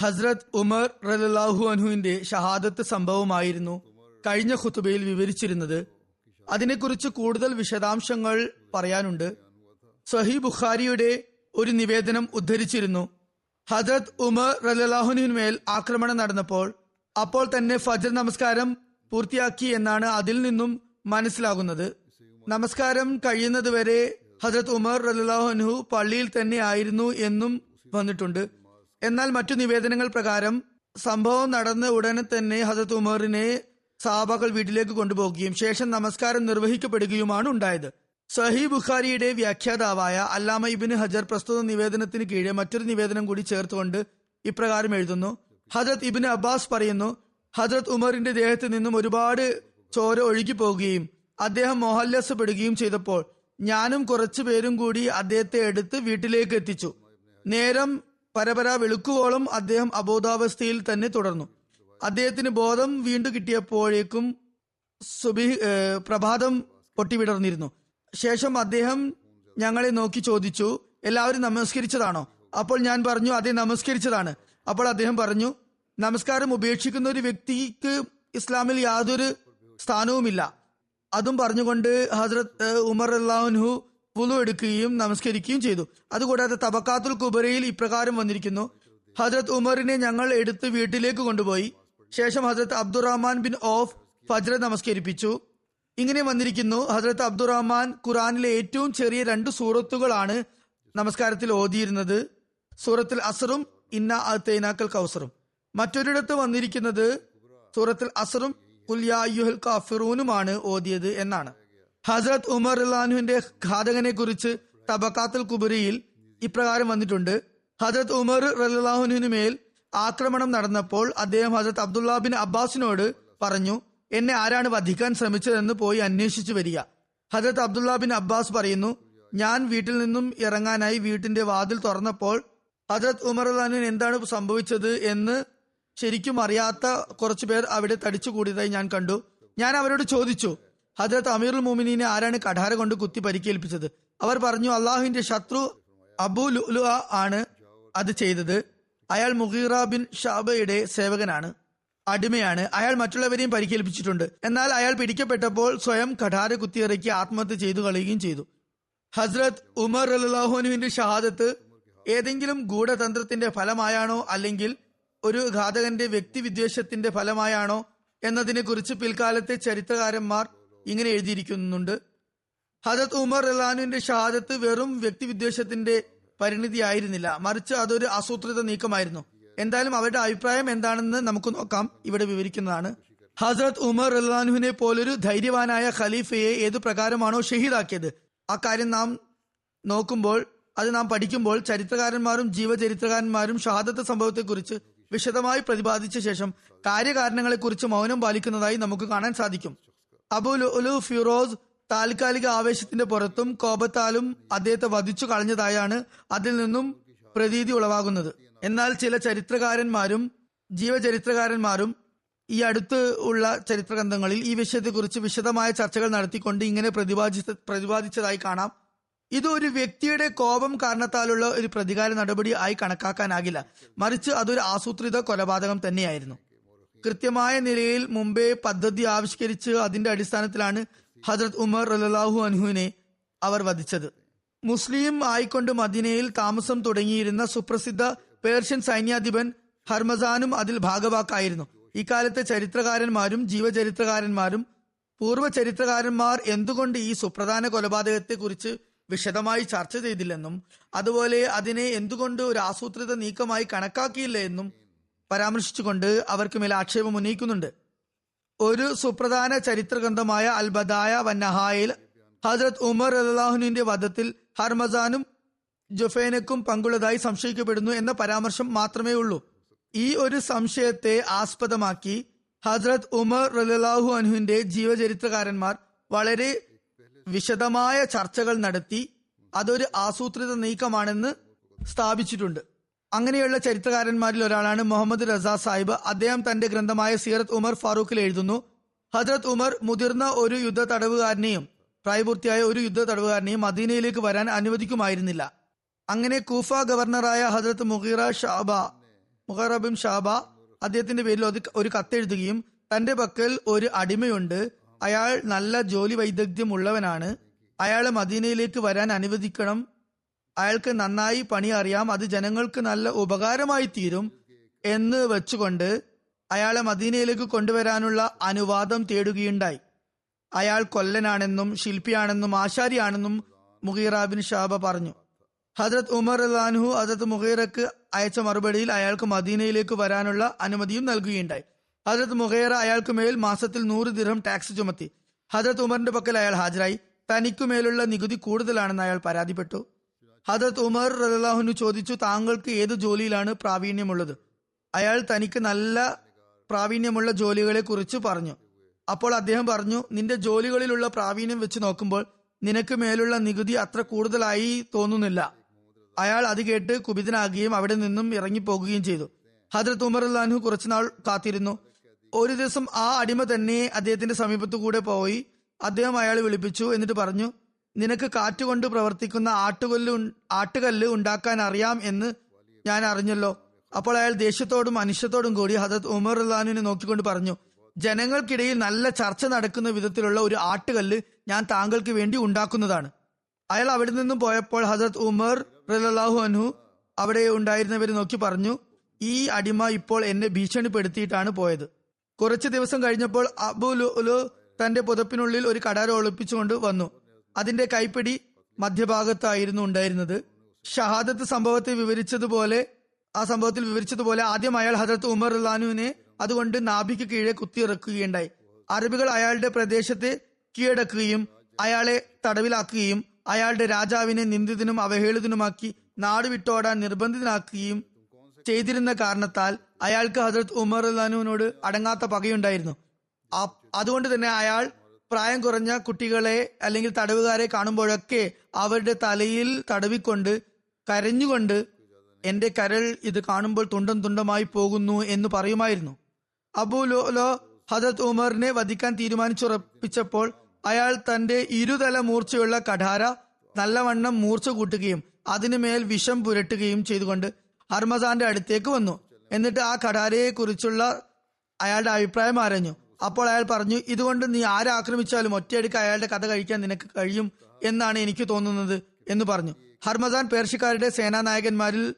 ഹസ്രത് ഉമർ റലാഹു അൻഹുവിന്റെ ഷഹാദത്ത് സംഭവമായിരുന്നു കഴിഞ്ഞ ഖുത്തുബയിൽ വിവരിച്ചിരുന്നത്. അതിനെക്കുറിച്ച് കൂടുതൽ വിശദാംശങ്ങൾ പറയാനുണ്ട്. സഹി ബുഖാരിയുടെ ഒരു നിവേദനം ഉദ്ധരിച്ചിരുന്നു. ഹജരത് ഉമർ റലാഹുനുവിന്മേൽ ആക്രമണം നടന്നപ്പോൾ അപ്പോൾ തന്നെ ഫജർ നമസ്കാരം പൂർത്തിയാക്കി എന്നാണ് അതിൽ നിന്നും മനസ്സിലാകുന്നത്. നമസ്കാരം കഴിയുന്നതുവരെ ഹജരത് ഉമർ റലാഹുനു പള്ളിയിൽ തന്നെ ആയിരുന്നു എന്നും വന്നിട്ടുണ്ട്. എന്നാൽ മറ്റു നിവേദനങ്ങൾ പ്രകാരം സംഭവം നടന്ന ഉടനെ തന്നെ ഹസത്ത് ഉമറിനെ സാബകൾ വീട്ടിലേക്ക് കൊണ്ടുപോകുകയും ശേഷം നമസ്കാരം നിർവഹിക്കപ്പെടുകയുമാണ് ഉണ്ടായത്. സഹി ബുഖാരിയുടെ വ്യാഖ്യാതാവായ അല്ലാമ ഇബിന് ഹജർ പ്രസ്തുത നിവേദനത്തിന് കീഴെ മറ്റൊരു നിവേദനം കൂടി ചേർത്തുകൊണ്ട് ഇപ്രകാരം എഴുതുന്നു. ഹജത് ഇബിന് അബ്ബാസ് പറയുന്നു ഹജത് ഉമറിന്റെ ദേഹത്ത് നിന്നും ഒരുപാട് ചോര ഒഴുകി പോകുകയും അദ്ദേഹം മോഹല്ലസപ്പെടുകയും ചെയ്തപ്പോൾ ഞാനും കുറച്ചു പേരും കൂടി അദ്ദേഹത്തെ എടുത്ത് വീട്ടിലേക്ക് എത്തിച്ചു. നേരം പരപര വെളുക്കുവോളം അദ്ദേഹം അബോധാവസ്ഥയിൽ തന്നെ തുടർന്നു. അദ്ദേഹത്തിന് ബോധം വീണ്ടും കിട്ടിയപ്പോഴേക്കും സുബി പ്രഭാതം പൊട്ടിവിടർന്നിരുന്നു. ശേഷം അദ്ദേഹം ഞങ്ങളെ നോക്കി ചോദിച്ചു എല്ലാവരും നമസ്കരിച്ചതാണോ? അപ്പോൾ ഞാൻ പറഞ്ഞു അതെ നമസ്കരിച്ചതാണ്. അപ്പോൾ അദ്ദേഹം പറഞ്ഞു നമസ്കാരം ഉപേക്ഷിക്കുന്ന ഒരു വ്യക്തിക്ക് ഇസ്ലാമിൽ യാതൊരു സ്ഥാനവുമില്ല. അതും പറഞ്ഞുകൊണ്ട് ഹസ്രത്ത് ഏഹ്, ഉമർ അള്ളാഹുൻഹു പുലു എടുക്കുകയും നമസ്കരിക്കുകയും ചെയ്തു. അതുകൂടാതെ തബക്കാത്തുൽ കുബരയിൽ ഇപ്രകാരം വന്നിരിക്കുന്നു. ഹജ്രത് ഉമറിനെ ഞങ്ങൾ എടുത്ത് വീട്ടിലേക്ക് കൊണ്ടുപോയി. ശേഷം ഹജ്രത് അബ്ദുറഹ്മാൻ ബിൻ ഓഫ് ഫജ്ര നമസ്കരിപ്പിച്ചു. ഇങ്ങനെ വന്നിരിക്കുന്നു. ഹജ്രത് അബ്ദുറഹ്മാൻ ഖുറാനിലെ ഏറ്റവും ചെറിയ രണ്ട് സൂറത്തുകളാണ് നമസ്കാരത്തിൽ ഓതിയിരുന്നത്. സൂറത്തിൽ അസറും ഇന്ന തേനാക്കൽ കൗസറും. മറ്റൊരിടത്ത് വന്നിരിക്കുന്നത് സൂറത്തിൽ അസറും കുല്യായുഹൽ കാഫിറൂനുമാണ് ഓതിയത് എന്നാണ്. ഹസരത് ഉമർ അള്ളാഹുവിന്റെ ഘാതകനെ കുറിച്ച് തബക്കാത്തുൽ കുബരിയിൽ ഇപ്രകാരം വന്നിട്ടുണ്ട്. ഹജരത് ഉമർ റലാഹുവിന് മേൽ ആക്രമണം നടന്നപ്പോൾ അദ്ദേഹം ഹജരത് അബ്ദുല്ലാ ബിൻ അബ്ബാസിനോട് പറഞ്ഞു എന്നെ ആരാണ് വധിക്കാൻ ശ്രമിച്ചതെന്ന് പോയി അന്വേഷിച്ചു വരിക. ഹജരത് അബ്ദുല്ലാ ബിൻ അബ്ബാസ് പറയുന്നു ഞാൻ വീട്ടിൽ നിന്നും ഇറങ്ങാനായി വീട്ടിന്റെ വാതിൽ തുറന്നപ്പോൾ ഹജരത് ഉമർ അള്ളഹാനുവിന് എന്താണ് സംഭവിച്ചത് എന്ന് ശരിക്കും അറിയാത്ത കുറച്ചു പേർ അവിടെ തടിച്ചു കൂടിയതായി ഞാൻ കണ്ടു. ഞാൻ അവരോട് ചോദിച്ചു ഹജരത് അമീറുൽ മോമിനെ ആരാണ് കഠാര കൊണ്ട് കുത്തി പരിക്കേൽപ്പിച്ചത്? അവർ പറഞ്ഞു അള്ളാഹുവിന്റെ ശത്രു അബു ലുലു ആണ് അത് ചെയ്തത്. അയാൾ മുഹീറ ബിൻ ഷാബയുടെ സേവകനാണ് അടിമയാണ്. അയാൾ മറ്റുള്ളവരെയും പരിക്കേൽപ്പിച്ചിട്ടുണ്ട്. എന്നാൽ അയാൾ പിടിക്കപ്പെട്ടപ്പോൾ സ്വയം കഠാര കുത്തിയിറക്കി ആത്മഹത്യ ചെയ്തു കളയുകയും ചെയ്തു. ഹസ്രത് ഉമർ അല്ലാഹുനുവിന്റെ ഷഹാദത്ത് ഏതെങ്കിലും ഗൂഢതന്ത്രത്തിന്റെ ഫലമായാണോ അല്ലെങ്കിൽ ഒരു ഘാതകന്റെ വ്യക്തിവിദ്വേഷത്തിന്റെ ഫലമായാണോ എന്നതിനെ കുറിച്ച് പിൽക്കാലത്തെ ചരിത്രകാരന്മാർ ഇങ്ങനെ എഴുതിയിരിക്കുന്നുണ്ട്. ഹജത് ഉമർ റലാനുവിന്റെ ഷഹാദത്ത് വെറും വ്യക്തിവിദ്വേഷത്തിന്റെ പരിണിതിയായിരുന്നില്ല മറിച്ച് അതൊരു ആസൂത്രിത നീക്കമായിരുന്നു. എന്തായാലും അവരുടെ അഭിപ്രായം എന്താണെന്ന് നമുക്ക് നോക്കാം. ഇവിടെ വിവരിക്കുന്നതാണ്. ഹസ്രത് ഉമർ റഹ്ലാനുവിനെ പോലൊരു ധൈര്യവാനായ ഖലീഫയെ ഏതു പ്രകാരമാണോ ഷഹീദാക്കിയത്? ആ കാര്യം നാം നോക്കുമ്പോൾ അത് നാം പഠിക്കുമ്പോൾ ചരിത്രകാരന്മാരും ജീവചരിത്രകാരന്മാരും ഷഹാദത്ത് സംഭവത്തെക്കുറിച്ച് വിശദമായി പ്രതിപാദിച്ച ശേഷം കാര്യകാരണങ്ങളെക്കുറിച്ച് മൗനം പാലിക്കുന്നതായി നമുക്ക് കാണാൻ സാധിക്കും. അബു ലുലു ഫിറോസ് താൽക്കാലിക ആവേശത്തിന്റെ പുറത്തും കോപത്താലും അദ്ദേഹത്തെ വധിച്ചു കളഞ്ഞതായാണ് അതിൽ നിന്നും പ്രതീതി ഉളവാകുന്നത്. എന്നാൽ ചില ചരിത്രകാരന്മാരും ജീവചരിത്രകാരന്മാരും ഈ അടുത്ത് ഉള്ള ചരിത്ര ഗ്രന്ഥങ്ങളിൽ ഈ വിഷയത്തെക്കുറിച്ച് വിശദമായ ചർച്ചകൾ നടത്തിക്കൊണ്ട് ഇങ്ങനെ പ്രതിപാദി പ്രതിപാദിച്ചതായി കാണാം. ഇത് ഒരു വ്യക്തിയുടെ കോപം കാരണത്താലുള്ള ഒരു പ്രതികാര നടപടി ആയി കണക്കാക്കാനാകില്ല. മറിച്ച് അതൊരു ആസൂത്രിത കൊലപാതകം തന്നെയായിരുന്നു. കൃത്യമായ നിലയിൽ മുമ്പേ പദ്ധതി ആവിഷ്കരിച്ച് അതിന്റെ അടിസ്ഥാനത്തിലാണ് ഹജ്രത് ഉമർ റലാഹു അൻഹുവിനെ അവർ വധിച്ചത്. മുസ്ലിം ആയിക്കൊണ്ട് മദീനയിൽ താമസം തുടങ്ങിയിരുന്ന സുപ്രസിദ്ധ പേർഷ്യൻ സൈന്യാധിപൻ ഹർമസാനും അതിൽ ഭാഗവാക്കായിരുന്നു. ഇക്കാലത്തെ ചരിത്രകാരന്മാരും ജീവചരിത്രകാരന്മാരും പൂർവ ചരിത്രകാരന്മാർ എന്തുകൊണ്ട് ഈ സുപ്രധാന കൊലപാതകത്തെ കുറിച്ച് വിശദമായി ചർച്ച ചെയ്തില്ലെന്നും അതുപോലെ അതിനെ എന്തുകൊണ്ട് ഒരു ആസൂത്രിത നീക്കമായി കണക്കാക്കിയില്ല എന്നും പരാമർശിച്ചുകൊണ്ട് അവർക്ക് മേൽ ആക്ഷേപം ഉന്നയിക്കുന്നുണ്ട്. ഒരു സുപ്രധാന ചരിത്ര ഗ്രന്ഥമായ അൽ ബദായ വന്നഹായിൽ ഹജ്രത് ഉമർ അള്ളാഹുനിന്റെ വധത്തിൽ ഹർമസാനും ജുഫേനക്കും പങ്കുള്ളതായി സംശയിക്കപ്പെടുന്നു എന്ന പരാമർശം മാത്രമേ ഉള്ളൂ. ഈ ഒരു സംശയത്തെ ആസ്പദമാക്കി ഹജ്രത് ഉമർ റലാഹു അനുഹിന്റെ ജീവചരിത്രകാരന്മാർ വളരെ വിശദമായ ചർച്ചകൾ നടത്തി അതൊരു ആസൂത്രിത നീക്കമാണെന്ന് സ്ഥാപിച്ചിട്ടുണ്ട്. അങ്ങനെയുള്ള ചരിത്രകാരന്മാരിൽ ഒരാളാണ് മുഹമ്മദ് റസാ സാഹിബ്. അദ്ദേഹം തന്റെ ഗ്രന്ഥമായ സീറത്ത് ഉമർ ഫാറൂഖിൽ എഴുതുന്നു. ഹജ്രത് ഉമർ മുതിർന്ന ഒരു യുദ്ധ തടവുകാരനെയും പ്രായപൂർത്തിയായ ഒരു യുദ്ധ തടവുകാരനെയും മദീനയിലേക്ക് വരാൻ അനുവദിക്കുമായിരുന്നില്ല. അങ്ങനെ കൂഫ ഗവർണറായ ഹജ്രത് മുഗീറ ഷാബ മുഹറബിൻ ഷാബ അദ്ദേഹത്തിന്റെ പേരിൽ ഒരു കത്തെഴുതുകയും തന്റെ പക്കൽ ഒരു അടിമയുണ്ട്. അയാൾ നല്ല ജോലി വൈദഗ്ധ്യം ഉള്ളവനാണ് അയാളെ മദീനയിലേക്ക് വരാൻ അനുവദിക്കണം. അയാൾക്ക് നന്നായി പണി അറിയാം അത് ജനങ്ങൾക്ക് നല്ല ഉപകാരമായി തീരും എന്ന് വെച്ചുകൊണ്ട് അയാളെ മദീനയിലേക്ക് കൊണ്ടുവരാനുള്ള അനുവാദം തേടുകയുണ്ടായി. അയാൾ കൊല്ലനാണെന്നും ശില്പിയാണെന്നും ആശാരിയാണെന്നും മുഹീറ ബിൻ ഷാബ പറഞ്ഞു. ഹജ്രത് ഉമർ അലാൻഹു ഹജ്രത് മുഗീറക്ക് അയച്ച മറുപടിയിൽ അയാൾക്ക് മദീനയിലേക്ക് വരാനുള്ള അനുമതിയും നൽകുകയുണ്ടായി. ഹജ്രത് മുഹേറ അയാൾക്ക് മേൽ മാസത്തിൽ നൂറ് ദിർഹം ടാക്സ് ചുമത്തി. ഹജ്രത് ഉമറിന്റെ പക്കൽ അയാൾ ഹാജരായി. തനിക്കുമേലുള്ള നികുതി കൂടുതലാണെന്ന് അയാൾ പരാതിപ്പെട്ടു. ഹജരത് ഉമർ റലാഹുനു ചോദിച്ചു താങ്കൾക്ക് ഏത് ജോലിയിലാണ് പ്രാവീണ്യമുള്ളത്? അയാൾ തനിക്ക് നല്ല പ്രാവീണ്യമുള്ള ജോലികളെ കുറിച്ച് പറഞ്ഞു. അപ്പോൾ അദ്ദേഹം പറഞ്ഞു നിന്റെ ജോലികളിലുള്ള പ്രാവീണ്യം വെച്ച് നോക്കുമ്പോൾ നിനക്ക് മേലുള്ള നികുതി അത്ര കൂടുതലായി തോന്നുന്നില്ല. അയാൾ അത് കേട്ട് കുപിതനാകുകയും അവിടെ നിന്നും ഇറങ്ങിപ്പോകുകയും ചെയ്തു. ഹദ്രത്ത് ഉമർ അള്ളാഹു കുറച്ചുനാൾ കാത്തിരുന്നു. ഒരു ദിവസം ആ അടിമ തന്നെ അദ്ദേഹത്തിന്റെ സമീപത്തു കൂടെ പോയി. അദ്ദേഹം അയാളെ വിളിപ്പിച്ചു എന്നിട്ട് പറഞ്ഞു നിനക്ക് കാറ്റുകൊണ്ട് പ്രവർത്തിക്കുന്ന ആട്ടുകല്ല് ആട്ടുകല്ല് ഉണ്ടാക്കാൻ അറിയാം എന്ന് ഞാൻ അറിഞ്ഞല്ലോ. അപ്പോൾ അയാൾ ദേഷ്യത്തോടും മനുഷ്യത്തോടും കൂടി ഹജത് ഉമർ അള്ളഹാനുവിനെ നോക്കിക്കൊണ്ട് പറഞ്ഞു ജനങ്ങൾക്കിടയിൽ നല്ല ചർച്ച നടക്കുന്ന വിധത്തിലുള്ള ഒരു ആട്ടുകല്ല് ഞാൻ താങ്കൾക്ക് വേണ്ടി ഉണ്ടാക്കുന്നതാണ്. അയാൾ അവിടെ നിന്നും പോയപ്പോൾ ഹജത് ഉമർ റലാഹു അനു അവിടെ ഉണ്ടായിരുന്നവരെ നോക്കി പറഞ്ഞു ഈ അടിമ ഇപ്പോൾ എന്നെ ഭീഷണിപ്പെടുത്തിയിട്ടാണ് പോയത്. കുറച്ച് ദിവസം കഴിഞ്ഞപ്പോൾ അബു ലുലു തന്റെ പുതപ്പിനുള്ളിൽ ഒരു കടാര ഒളിപ്പിച്ചുകൊണ്ട് വന്നു. അതിന്റെ കൈപ്പിടി മധ്യഭാഗത്തായിരുന്നു ഉണ്ടായിരുന്നത്. ഷഹാദത്ത് സംഭവത്തെ വിവരിച്ചതുപോലെ ആ സംഭവത്തിൽ വിവരിച്ചതുപോലെ ആദ്യം അയാൾ ഹജറത്ത് ഉമർ അള്ളാനുവിനെ അതുകൊണ്ട് നാഭിക്ക് കീഴെ കുത്തിയിറക്കുകയുണ്ടായി. അറബികൾ അയാളുടെ പ്രദേശത്തെ കീഴടക്കുകയും അയാളെ തടവിലാക്കുകയും അയാളുടെ രാജാവിനെ നിന്ദിതനും അവഹേളിതനുമാക്കി നാടുവിട്ടോടാൻ നിർബന്ധിതനാക്കുകയും ചെയ്തിരുന്ന കാരണത്താൽ അയാൾക്ക് ഹജറത്ത് ഉമർ അള്ളാനുവിനോട് അടങ്ങാത്ത പകയുണ്ടായിരുന്നു. അതുകൊണ്ട് തന്നെ അയാൾ പ്രായം കുറഞ്ഞ കുട്ടികളെ അല്ലെങ്കിൽ തടവുകാരെ കാണുമ്പോഴൊക്കെ അവരുടെ തലയിൽ തടവിക്കൊണ്ട് കരഞ്ഞുകൊണ്ട് എന്റെ കരൾ ഇത് കാണുമ്പോൾ തുണ്ടം തുണ്ടമായി പോകുന്നു എന്ന് പറയുമായിരുന്നു. അബു ലോലോ ഹജത് ഉമറിനെ വധിക്കാൻ തീരുമാനിച്ചുറപ്പിച്ചപ്പോൾ അയാൾ തന്റെ ഇരുതല മൂർച്ചയുള്ള കഠാര നല്ലവണ്ണം മൂർച്ച കൂട്ടുകയും അതിനുമേൽ വിഷം പുരട്ടുകയും ചെയ്തുകൊണ്ട് ഹർമസാന്റെ അടുത്തേക്ക് വന്നു. എന്നിട്ട് ആ കഠാരയെ കുറിച്ചുള്ള അയാളുടെ അഭിപ്രായം ആരഞ്ഞു. അപ്പോൾ അയാൾ പറഞ്ഞു ഇതുകൊണ്ട് നീ ആരെ ആക്രമിച്ചാലും ഒറ്റയടിക്ക് അയാളുടെ കഥ കഴിക്കാൻ നിനക്ക് കഴിയും എന്നാണ് എനിക്ക് തോന്നുന്നത് എന്ന് പറഞ്ഞു. ഹർമസാൻ പേർഷ്യക്കാരുടെ സേനാനായകന്മാരിൽ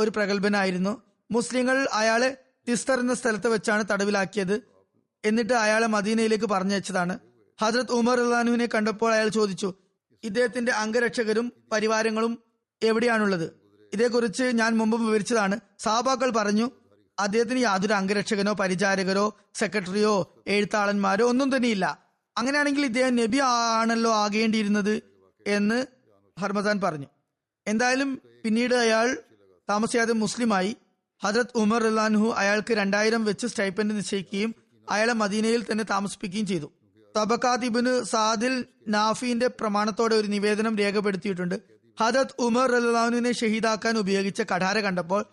ഒരു പ്രഗത്ഭനായിരുന്നു. മുസ്ലിങ്ങൾ അയാളെ തിസ്തർ എന്ന സ്ഥലത്ത് വെച്ചാണ് തടവിലാക്കിയത് എന്നിട്ട് അയാളെ മദീനയിലേക്ക് പറഞ്ഞയച്ചതാണ്. ഹജ്രത് ഉമർ അള്ളാനുവിനെ കണ്ടപ്പോൾ അയാൾ ചോദിച്ചു ഇദ്ദേഹത്തിന്റെ അംഗരക്ഷകരും പരിവാരങ്ങളും എവിടെയാണുള്ളത്? ഇതേക്കുറിച്ച് ഞാൻ മുമ്പ് വിവരിച്ചതാണ്. സാബാക്കൾ പറഞ്ഞു അദ്ദേഹത്തിന് യാതൊരു അംഗരക്ഷകനോ പരിചാരകരോ സെക്രട്ടറിയോ എഴുത്താളന്മാരോ ഒന്നും തന്നെയില്ല. അങ്ങനെയാണെങ്കിൽ ഇദ്ദേഹം നബി ആണല്ലോ ആകേണ്ടിയിരുന്നത് എന്ന് ഹർമദാൻ പറഞ്ഞു. എന്തായാലും പിന്നീട് അയാൾ താമസിയാതെ മുസ്ലിമായി. ഹജരത് ഉമർ അല്ലാൻഹു അയാൾക്ക് രണ്ടായിരം വെച്ച് സ്റ്റൈപ്പൻഡ് നിശ്ചയിക്കുകയും അയാളെ മദീനയിൽ തന്നെ താമസിപ്പിക്കുകയും ചെയ്തു. തബക്കാത്ത് സാദിൽ നാഫിന്റെ പ്രമാണത്തോടെ ഒരു നിവേദനം രേഖപ്പെടുത്തിയിട്ടുണ്ട്. ഹജത് ഉമർ അല്ലാഹുവിനെ ഷഹീദാക്കാൻ ഉപയോഗിച്ച കഠാര കണ്ടപ്പോൾ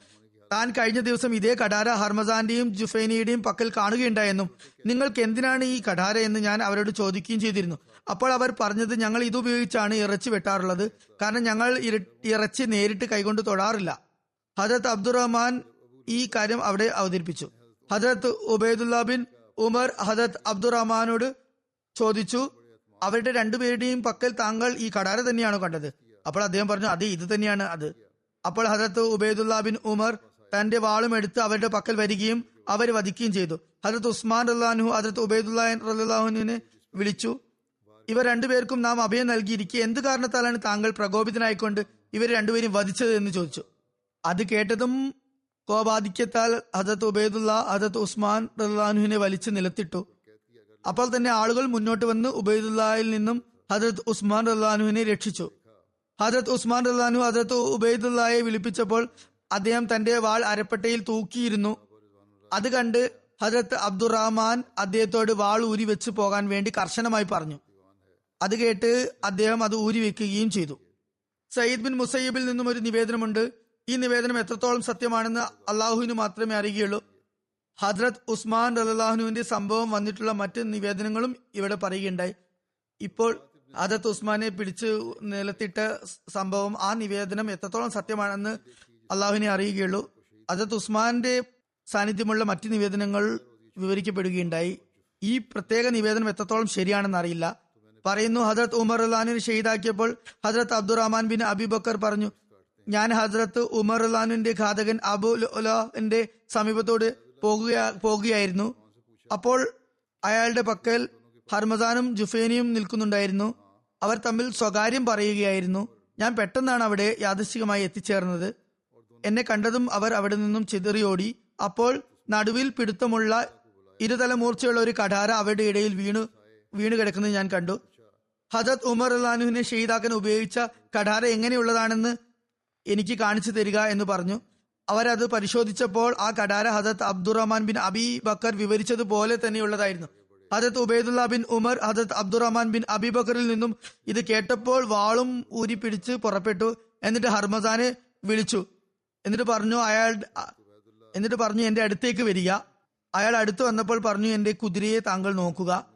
താൻ കഴിഞ്ഞ ദിവസം ഇതേ കടാര ഹർമസാന്റെയും ജുഫൈനിയുടെയും പക്കൽ കാണുകയുണ്ടായെന്നും നിങ്ങൾക്ക് എന്തിനാണ് ഈ കടാര എന്ന് ഞാൻ അവരോട് ചോദിക്കുകയും ചെയ്തിരുന്നു. അപ്പോൾ അവർ പറഞ്ഞത് ഞങ്ങൾ ഇതുപയോഗിച്ചാണ് ഇറച്ചി വെട്ടാറുള്ളത്. കാരണം ഞങ്ങൾ ഇറച്ചി നേരിട്ട് കൈകൊണ്ട് തൊടാറില്ല. ഹജറത്ത് അബ്ദുറഹ്മാൻ ഈ കാര്യം അവിടെ അവതരിപ്പിച്ചു. ഹജറത്ത് ഉബൈദുല്ല ബിൻ ഉമർ ഹജരത്ത് അബ്ദുറഹ്മാനോട് ചോദിച്ചു. അവരുടെ രണ്ടുപേരുടെയും പക്കൽ താങ്കൾ ഈ കടാര തന്നെയാണോ കണ്ടത്? അപ്പോൾ അദ്ദേഹം പറഞ്ഞു അതെ ഇത് തന്നെയാണ് അത്. അപ്പോൾ ഹജരത്ത് ഉബൈദുല്ല ബിൻ ഉമർ തന്റെ വാളും എടുത്ത് അവരുടെ പക്കൽ വരികയും അവരെ വധിക്കുകയും ചെയ്തു. ഹജരത് ഉസ്മാൻ റല്ലാഹു ഹജരത് ഉബൈദുല്ലാഹുനെ വിളിച്ചു. ഇവർ രണ്ടുപേർക്കും നാം അഭയം നൽകിയിരിക്കുക എന്ത് കാരണത്താലാണ് താങ്കൾ പ്രകോപിതനായിക്കൊണ്ട് ഇവർ രണ്ടുപേരും വധിച്ചത് എന്ന് ചോദിച്ചു. അത് കേട്ടതും കോപാധിക്യത്താൽ ഹജത് ഉബൈദുല്ല ഹജത് ഉസ്മാൻ റല്ലാഹുവിനെ വലിച്ചു നിലത്തിട്ടു. അപ്പോൾ തന്നെ ആളുകൾ മുന്നോട്ട് വന്ന് ഉബൈദുല്ലായിൽ നിന്നും ഹജത് ഉസ്മാൻ റഹ്ലാനുഹിനെ രക്ഷിച്ചു. ഹജത് ഉസ്മാൻ റഹ്ലാനു ഹജത് ഉബൈദുല്ലായെ വിളിപ്പിച്ചപ്പോൾ അദ്ദേഹം തന്റെ വാൾ അരപ്പട്ടയിൽ തൂക്കിയിരുന്നു. അത് കണ്ട് ഹജരത്ത് അബ്ദുറഹ്മാൻ അദ്ദേഹത്തോട് വാൾ ഊരി വെച്ച് പോകാൻ വേണ്ടി കർശനമായി പറഞ്ഞു. അത് കേട്ട് അദ്ദേഹം അത് ഊരി വെക്കുകയും ചെയ്തു. സയ്യിദ് ബിൻ മുസയ്യബിൽ നിന്നും ഒരു നിവേദനമുണ്ട്. ഈ നിവേദനം എത്രത്തോളം സത്യമാണെന്ന് അള്ളാഹുവിന് മാത്രമേ അറിയുകയുള്ളൂ. ഹജ്രത് ഉസ്മാൻ റലാഹുനുവിന്റെ സംഭവം വന്നിട്ടുള്ള മറ്റ് നിവേദനങ്ങളും ഇവിടെ പറയുകയുണ്ടായി. ഇപ്പോൾ ഹജത് ഉസ്മാനെ പിടിച്ച് നിലത്തിട്ട സംഭവം ആ നിവേദനം എത്രത്തോളം സത്യമാണെന്ന് അള്ളാഹുവിനെ അറിയുകയുള്ളൂ. ഹദത്ത് ഉസ്മാന്റെ സാന്നിധ്യമുള്ള മറ്റ് നിവേദനങ്ങൾ വിവരിക്കപ്പെടുകയുണ്ടായി. ഈ പ്രത്യേക നിവേദനം എത്രത്തോളം ശരിയാണെന്ന് അറിയില്ല. പറയുന്നു ഹജ്രത് ഉമർ അള്ളഹാനിനെ ഷെയ്ദാക്കിയപ്പോൾ ഹജ്രത് അബ്ദുറഹ്മാൻ ബിൻ അബിബക്കർ പറഞ്ഞു ഞാൻ ഹജ്രത്ത് ഉമർ അള്ളഹാനിന്റെ ഘാതകൻ അബു ലുലാന്റെ സമീപത്തോട് പോകുക പോകുകയായിരുന്നു. അപ്പോൾ അയാളുടെ പക്കൽ ഹർമസാനും ജുഫേനിയും നിൽക്കുന്നുണ്ടായിരുന്നു. അവർ തമ്മിൽ സ്വകാര്യം പറയുകയായിരുന്നു. ഞാൻ പെട്ടെന്നാണ് അവിടെ യാദൃശികമായി എത്തിച്ചേർന്നത്. എന്നെ കണ്ടതും അവർ അവിടെ നിന്നും ചിതറിയോടി. അപ്പോൾ നടുവിൽ പിടുത്തമുള്ള ഇരുതല മൂർച്ചയുള്ള ഒരു കഠാര അവരുടെ ഇടയിൽ വീണു വീണു കിടക്കുന്നത് ഞാൻ കണ്ടു. ഹജത് ഉമർ അള്ളാനുവിനെ ഷെയ്ദാക്കാൻ ഉപയോഗിച്ച കഠാര എങ്ങനെയുള്ളതാണെന്ന് എനിക്ക് കാണിച്ചു തരിക എന്ന് പറഞ്ഞു. അവരത് പരിശോധിച്ചപ്പോൾ ആ കഠാര ഹജത് അബ്ദുറഹ്മാൻ ബിൻ അബി ബക്കർ വിവരിച്ചതുപോലെ തന്നെയുള്ളതായിരുന്നു. ഹജത് Ubaidulla bin Umar ഹജത് Abdulrahman bin Abi ബക്കറിൽ നിന്നും ഇത് കേട്ടപ്പോൾ വാളും ഊരി പിടിച്ച് പുറപ്പെട്ടു. എന്നിട്ട് ഹർമസാനെ വിളിച്ചു. എന്നിട്ട് പറഞ്ഞു അയാൾ എന്നിട്ട് പറഞ്ഞു എന്റെ അടുത്തേക്ക് വരിക. അയാൾ അടുത്ത് വന്നപ്പോൾ പറഞ്ഞു എന്റെ കുതിരയെ താങ്കൾ നോക്കുക.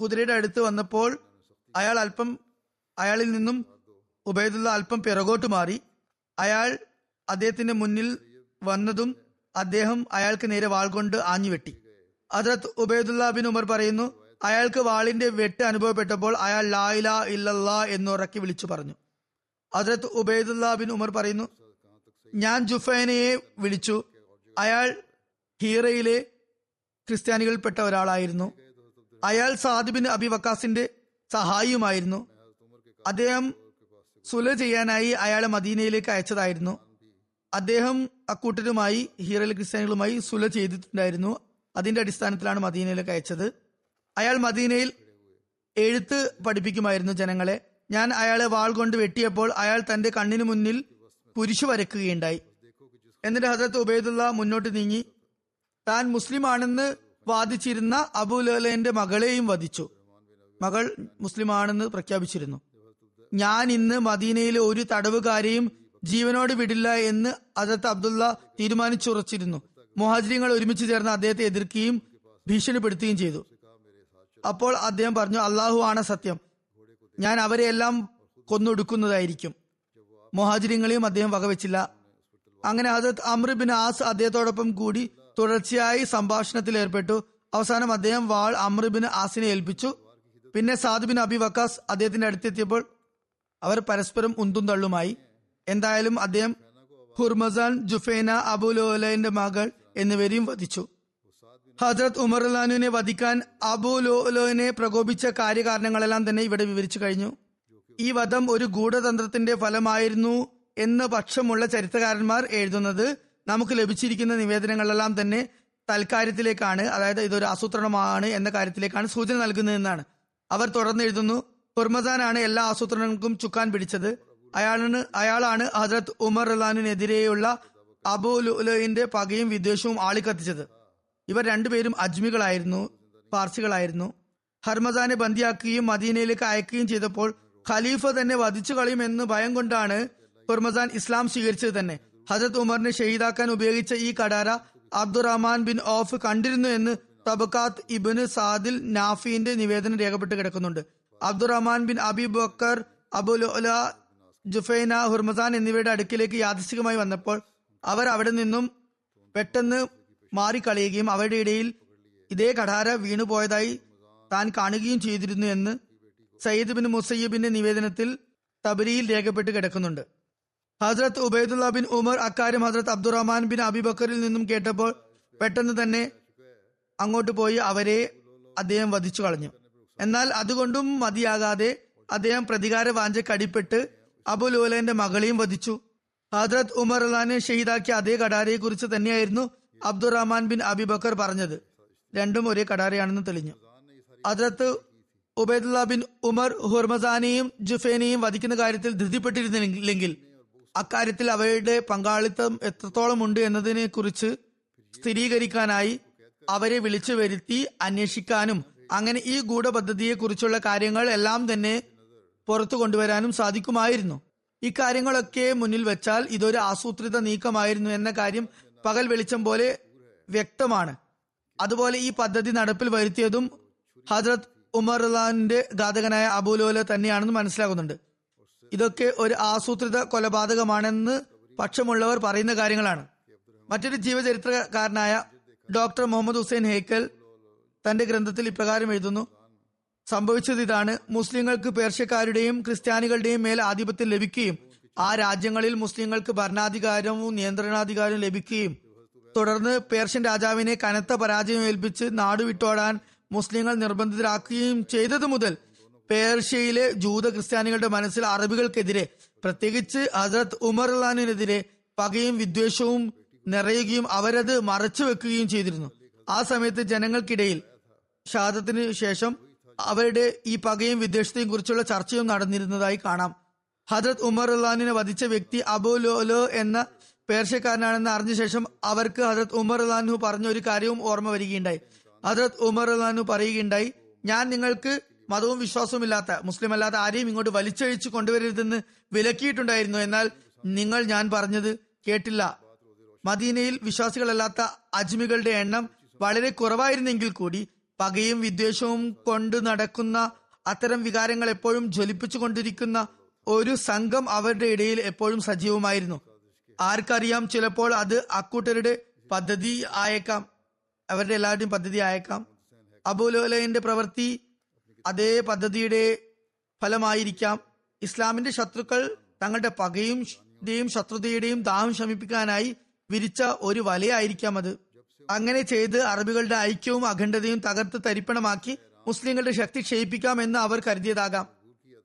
കുതിരയുടെ അടുത്ത് വന്നപ്പോൾ അയാൾ അല്പം അയാളിൽ നിന്നും ഉബൈദുള്ള അല്പം പിറകോട്ട് മാറി. അയാൾ അദ്ദേഹത്തിന്റെ മുന്നിൽ വന്നതും അദ്ദേഹം അയാൾക്ക് നേരെ വാൾ കൊണ്ട് ആഞ്ഞുവെട്ടി ഹജറത്ത് ഉബൈദുല്ല ബിൻ ഉമർ പറയുന്നു അയാൾക്ക് വാളിന്റെ വെട്ട് അനുഭവപ്പെട്ടപ്പോൾ അയാൾ ലായില ഇല്ലല്ലാ എന്നുറക്കി വിളിച്ചു പറഞ്ഞു. ഹജറത്ത് ഉബൈദുല്ല ബിൻ ഉമർ പറയുന്നു ഞാൻ ജുഫൈനയെ വിളിച്ചു. അയാൾ ഹീറയിലെ ക്രിസ്ത്യാനികളിൽപ്പെട്ട ഒരാളായിരുന്നു. അയാൾ സാദിബിൻ അബി വക്കാസിന്റെ സഹായിയുമായിരുന്നു. അദ്ദേഹം സുല ചെയ്യാനായി അയാളെ മദീനയിലേക്ക് അയച്ചതായിരുന്നു. അദ്ദേഹം അക്കൂട്ടരുമായി ഹീറയിലെ ക്രിസ്ത്യാനികളുമായി സുല ചെയ്തിട്ടുണ്ടായിരുന്നു. അതിന്റെ അടിസ്ഥാനത്തിലാണ് മദീനയിലേക്ക് അയച്ചത്. അയാൾ മദീനയിൽ എഴുത്ത് പഠിപ്പിക്കുമായിരുന്നു ജനങ്ങളെ. ഞാൻ അയാളെ വാൾ കൊണ്ട് വെട്ടിയപ്പോൾ അയാൾ തന്റെ കണ്ണിന് മുന്നിൽ കുരിശു വരക്കുകയുണ്ടായി. എന്നിട്ട് ഹസരത്ത് ഉബൈദുള്ള മുന്നോട്ട് നീങ്ങി. താൻ മുസ്ലിം ആണെന്ന് വാദിച്ചിരുന്ന അബുലന്റെ മകളെയും വധിച്ചു. മകൾ മുസ്ലിം ആണെന്ന് പ്രഖ്യാപിച്ചിരുന്നു. ഞാൻ ഇന്ന് മദീനയിലെ ഒരു തടവുകാരെയും ജീവനോട് വിടില്ല എന്ന് അജത്ത് അബ്ദുള്ള തീരുമാനിച്ചുറച്ചിരുന്നു. മുഹാജിരിങ്ങൾ ഒരുമിച്ച് ചേർന്ന് അദ്ദേഹത്തെ എതിർക്കുകയും ഭീഷണിപ്പെടുത്തുകയും ചെയ്തു. അപ്പോൾ അദ്ദേഹം പറഞ്ഞു അള്ളാഹു ആണ് സത്യം. ഞാൻ അവരെയെല്ലാം കൊന്നൊടുക്കുന്നതായിരിക്കും. മുഹാജിരിങ്ങളെയും അദ്ദേഹം വകവെച്ചില്ല. അങ്ങനെ ഹജത് അമ്രിബിൻ ആസ് അദ്ദേഹത്തോടൊപ്പം കൂടി തുടർച്ചയായി സംഭാഷണത്തിൽ ഏർപ്പെട്ടു. അവസാനം അദ്ദേഹം വാൾ അമ്രിബിൻ ആസിനെ ഏൽപ്പിച്ചു. പിന്നെ സാദുബിൻ അബി വക്കാസ് അദ്ദേഹത്തിന്റെ അടുത്തെത്തിയപ്പോൾ അവർ പരസ്പരം ഉന്തും തള്ളുമായി. എന്തായാലും അദ്ദേഹം ഹുർമസാൻ ജുഫേന അബുലോലന്റെ മകൾ എന്നിവരെയും വധിച്ചു. ഹജ്രത് ഉമർ അല്ലാനുവിനെ വധിക്കാൻ അബുലോലോനെ പ്രകോപിച്ച കാര്യകാരണങ്ങളെല്ലാം തന്നെ ഇവിടെ വിവരിച്ചു കഴിഞ്ഞു. ഈ വധം ഒരു ഗൂഢതന്ത്രത്തിന്റെ ഫലമായിരുന്നു എന്ന് പക്ഷമുള്ള ചരിത്രകാരന്മാർ എഴുതുന്നത്. നമുക്ക് ലഭിച്ചിരിക്കുന്ന നിവേദനങ്ങളെല്ലാം തന്നെ തൽക്കാര്യത്തിലേക്കാണ്. അതായത് ഇതൊരു ആസൂത്രണമാണ് എന്ന കാര്യത്തിലേക്കാണ് സൂചന നൽകുന്നതെന്നാണ്. അവർ തുടർന്ന് എഴുതുന്നു ഹുർമസാനാണ് എല്ലാ ആസൂത്രണങ്ങൾക്കും ചുക്കാൻ പിടിച്ചത്. അയാളാണ് അയാളാണ് ഹജ്രത് ഉമർ റലാനിനെതിരെയുള്ള അബു പകയും വിദ്വേഷവും ആളിക്കത്തിച്ചത്. ഇവർ രണ്ടുപേരും അജ്മികളായിരുന്നു പാർസികളായിരുന്നു. ഹർമസാനെ ബന്ദിയാക്കുകയും മദീനയിലേക്ക് അയക്കുകയും ചെയ്തപ്പോൾ ഖലീഫ തന്നെ വധിച്ചു കളയുമെന്ന് ഭയം കൊണ്ടാണ് ഹുർമസാൻ ഇസ്ലാം സ്വീകരിച്ചത് തന്നെ. ഹജത് ഉമറിനെ ഷഹീദാക്കാൻ ഉപയോഗിച്ച ഈ കടാര അബ്ദുറഹ്മാൻ ബിൻ ഓഫ് കണ്ടിരുന്നു എന്ന് തബക്കാത്ത് ഇബിന് സാദിൽ നാഫിന്റെ നിവേദനം രേഖപ്പെട്ട് കിടക്കുന്നുണ്ട്. Abdurrahman bin Abi Bakr Abu Lulu Jufaina Hurmuzan എന്നിവയുടെ അടുക്കിലേക്ക് യാദൃശികമായി വന്നപ്പോൾ അവർ അവിടെ നിന്നും പെട്ടെന്ന് മാറിക്കളയുകയും അവരുടെ ഇടയിൽ ഇതേ കടാര വീണുപോയതായി താൻ കാണുകയും ചെയ്തിരുന്നു എന്ന് സയ്യിദ് ബിൻ മുസയ്യബിന്റെ നിവേദനത്തിൽ തബരിയിൽ രേഖപ്പെട്ട് കിടക്കുന്നുണ്ട്. ഹസ്രത്ത് ഉബൈദുല്ല ബിൻ ഉമർ അക്കാര്യം ഹസ്രത്ത് അബ്ദുറഹ്മാൻ ബിൻ അബിബക്കറിൽ നിന്നും കേട്ടപ്പോൾ പെട്ടെന്ന് തന്നെ അങ്ങോട്ട് പോയി അവരെ അദ്ദേഹം വധിച്ചു കളഞ്ഞു. എന്നാൽ അതുകൊണ്ടും മതിയാകാതെ അദ്ദേഹം പ്രതികാര വാഞ്ചയ്ക്ക് അടിപ്പെട്ട് അബുലോലന്റെ മകളെയും വധിച്ചു. ഹദ്രത് ഉമർ അലാനെ ഷഹീദാക്കിയ അതേ കടാരയെ കുറിച്ച് തന്നെയായിരുന്നു അബ്ദുറഹ്മാൻ ബിൻ അബിബക്കർ പറഞ്ഞത്. രണ്ടും ഒരേ കടാരയാണെന്ന് തെളിഞ്ഞു. ഹദ്രത്ത് ഉബൈദുല്ല ബിൻ ഉമർ ഹുർമസാനെയും ജുഫേനെയും വധിക്കുന്ന കാര്യത്തിൽ ധൃതിപ്പെട്ടിരുന്നില്ലെങ്കിൽ അക്കാര്യത്തിൽ അവരുടെ പങ്കാളിത്തം എത്രത്തോളം ഉണ്ട് എന്നതിനെ കുറിച്ച് സ്ഥിരീകരിക്കാനായി അവരെ വിളിച്ചു വരുത്തി അന്വേഷിക്കാനും അങ്ങനെ ഈ ഗൂഢപദ്ധതിയെ കുറിച്ചുള്ള കാര്യങ്ങൾ എല്ലാം തന്നെ പുറത്തു കൊണ്ടുവരാനും സാധിക്കുമായിരുന്നു. ഇക്കാര്യങ്ങളൊക്കെ മുന്നിൽ വെച്ചാൽ ഇതൊരു ആസൂത്രിത നീക്കമായിരുന്നു എന്ന കാര്യം പകൽ വെളിച്ചം പോലെ വ്യക്തമാണ്. അതുപോലെ ഈ പദ്ധതി നടപ്പിൽ വരുത്തിയതും ഹജ്രത് ഉമർ അള്ളാന്റെ ഘാതകനായ അബൂലോല തന്നെയാണെന്ന് മനസ്സിലാകുന്നുണ്ട്. ഇതൊക്കെ ഒരു ആസൂത്രിത കൊലപാതകമാണെന്ന് പക്ഷമുള്ളവർ പറയുന്ന കാര്യങ്ങളാണ്. മറ്റൊരു ജീവചരിത്രകാരനായ ഡോക്ടർ മുഹമ്മദ് ഹുസൈൻ ഹേക്കൽ തന്റെ ഗ്രന്ഥത്തിൽ ഇപ്രകാരം എഴുതുന്നു സംഭവിച്ചത് ഇതാണ്. മുസ്ലിങ്ങൾക്ക് പേർഷ്യക്കാരുടെയും ക്രിസ്ത്യാനികളുടെയും മേൽ ആധിപത്യം ലഭിക്കുകയും ആ രാജ്യങ്ങളിൽ മുസ്ലിങ്ങൾക്ക് ഭരണാധികാരവും നിയന്ത്രണാധികാരവും ലഭിക്കുകയും തുടർന്ന് പേർഷ്യൻ രാജാവിനെ കനത്ത പരാജയം ഏൽപ്പിച്ച് നാടുവിട്ടോടാൻ മുസ്ലിങ്ങൾ നിർബന്ധിതരാക്കുകയും ചെയ്തതു മുതൽ പേർഷ്യയിലെ ജൂത ക്രിസ്ത്യാനികളുടെ മനസ്സിൽ അറബികൾക്കെതിരെ പ്രത്യേകിച്ച് ഹസരത് ഉമർ അള്ളഹാനെതിരെ പകയും വിദ്വേഷവും നിറയുകയും അവരത് മറച്ചു വെക്കുകയും ചെയ്തിരുന്നു. ആ സമയത്ത് ജനങ്ങൾക്കിടയിൽ ഷാദത്തിന് ശേഷം അവരുടെ ഈ പകയും വിദ്വേഷത്തെയും കുറിച്ചുള്ള ചർച്ചയും നടന്നിരുന്നതായി കാണാം. ഹജരത് ഉമർ അള്ളഹാനിനെ വധിച്ച വ്യക്തി അബുലോലോ എന്ന പേർഷ്യക്കാരനാണെന്ന് അറിഞ്ഞ ശേഷം അവർക്ക് ഹജരത് ഉമർ അള്ളഹാനു പറഞ്ഞ ഒരു കാര്യവും ഓർമ്മ വരികയുണ്ടായി. ഹജരത് ഉമർ അള്ളഹാനു പറയുകയുണ്ടായി. ഞാൻ നിങ്ങൾക്ക് മതവും വിശ്വാസവും ഇല്ലാത്ത മുസ്ലിം അല്ലാത്ത ആരെയും ഇങ്ങോട്ട് വലിച്ചഴിച്ച് കൊണ്ടുവരരുതെന്ന് വിലക്കിയിട്ടുണ്ടായിരുന്നു. എന്നാൽ നിങ്ങൾ ഞാൻ പറഞ്ഞത് കേട്ടില്ല. മദീനയിൽ വിശ്വാസികളല്ലാത്ത അജ്മികളുടെ എണ്ണം വളരെ കുറവായിരുന്നെങ്കിൽ കൂടി പകയും വിദ്വേഷവും കൊണ്ട് നടക്കുന്ന അത്തരം വികാരങ്ങൾ എപ്പോഴും ജ്വലിപ്പിച്ചു കൊണ്ടിരിക്കുന്ന ഒരു സംഘം അവരുടെ ഇടയിൽ എപ്പോഴും സജീവമായിരുന്നു. ആർക്കറിയാം ചിലപ്പോൾ അത് അക്കൂട്ടരുടെ പദ്ധതി ആയേക്കാം. അവരുടെ എല്ലാവരുടെയും പദ്ധതി അയക്കാം അബുലോലയന്റെ പ്രവൃത്തി അതേ പദ്ധതിയുടെ ഫലമായിരിക്കാം. ഇസ്ലാമിന്റെ ശത്രുക്കൾ തങ്ങളുടെ പകയും ശത്രുതയുടെയും ദാഹം ശമിപ്പിക്കാനായി വിരിച്ച ഒരു വലയായിരിക്കാം അത്. അങ്ങനെ ചെയ്ത് അറബികളുടെ ഐക്യവും അഖണ്ഡതയും തകർത്ത് തരിപ്പണമാക്കി മുസ്ലിങ്ങളുടെ ശക്തി ക്ഷയിപ്പിക്കാം എന്ന് അവർ കരുതിയതാകാം.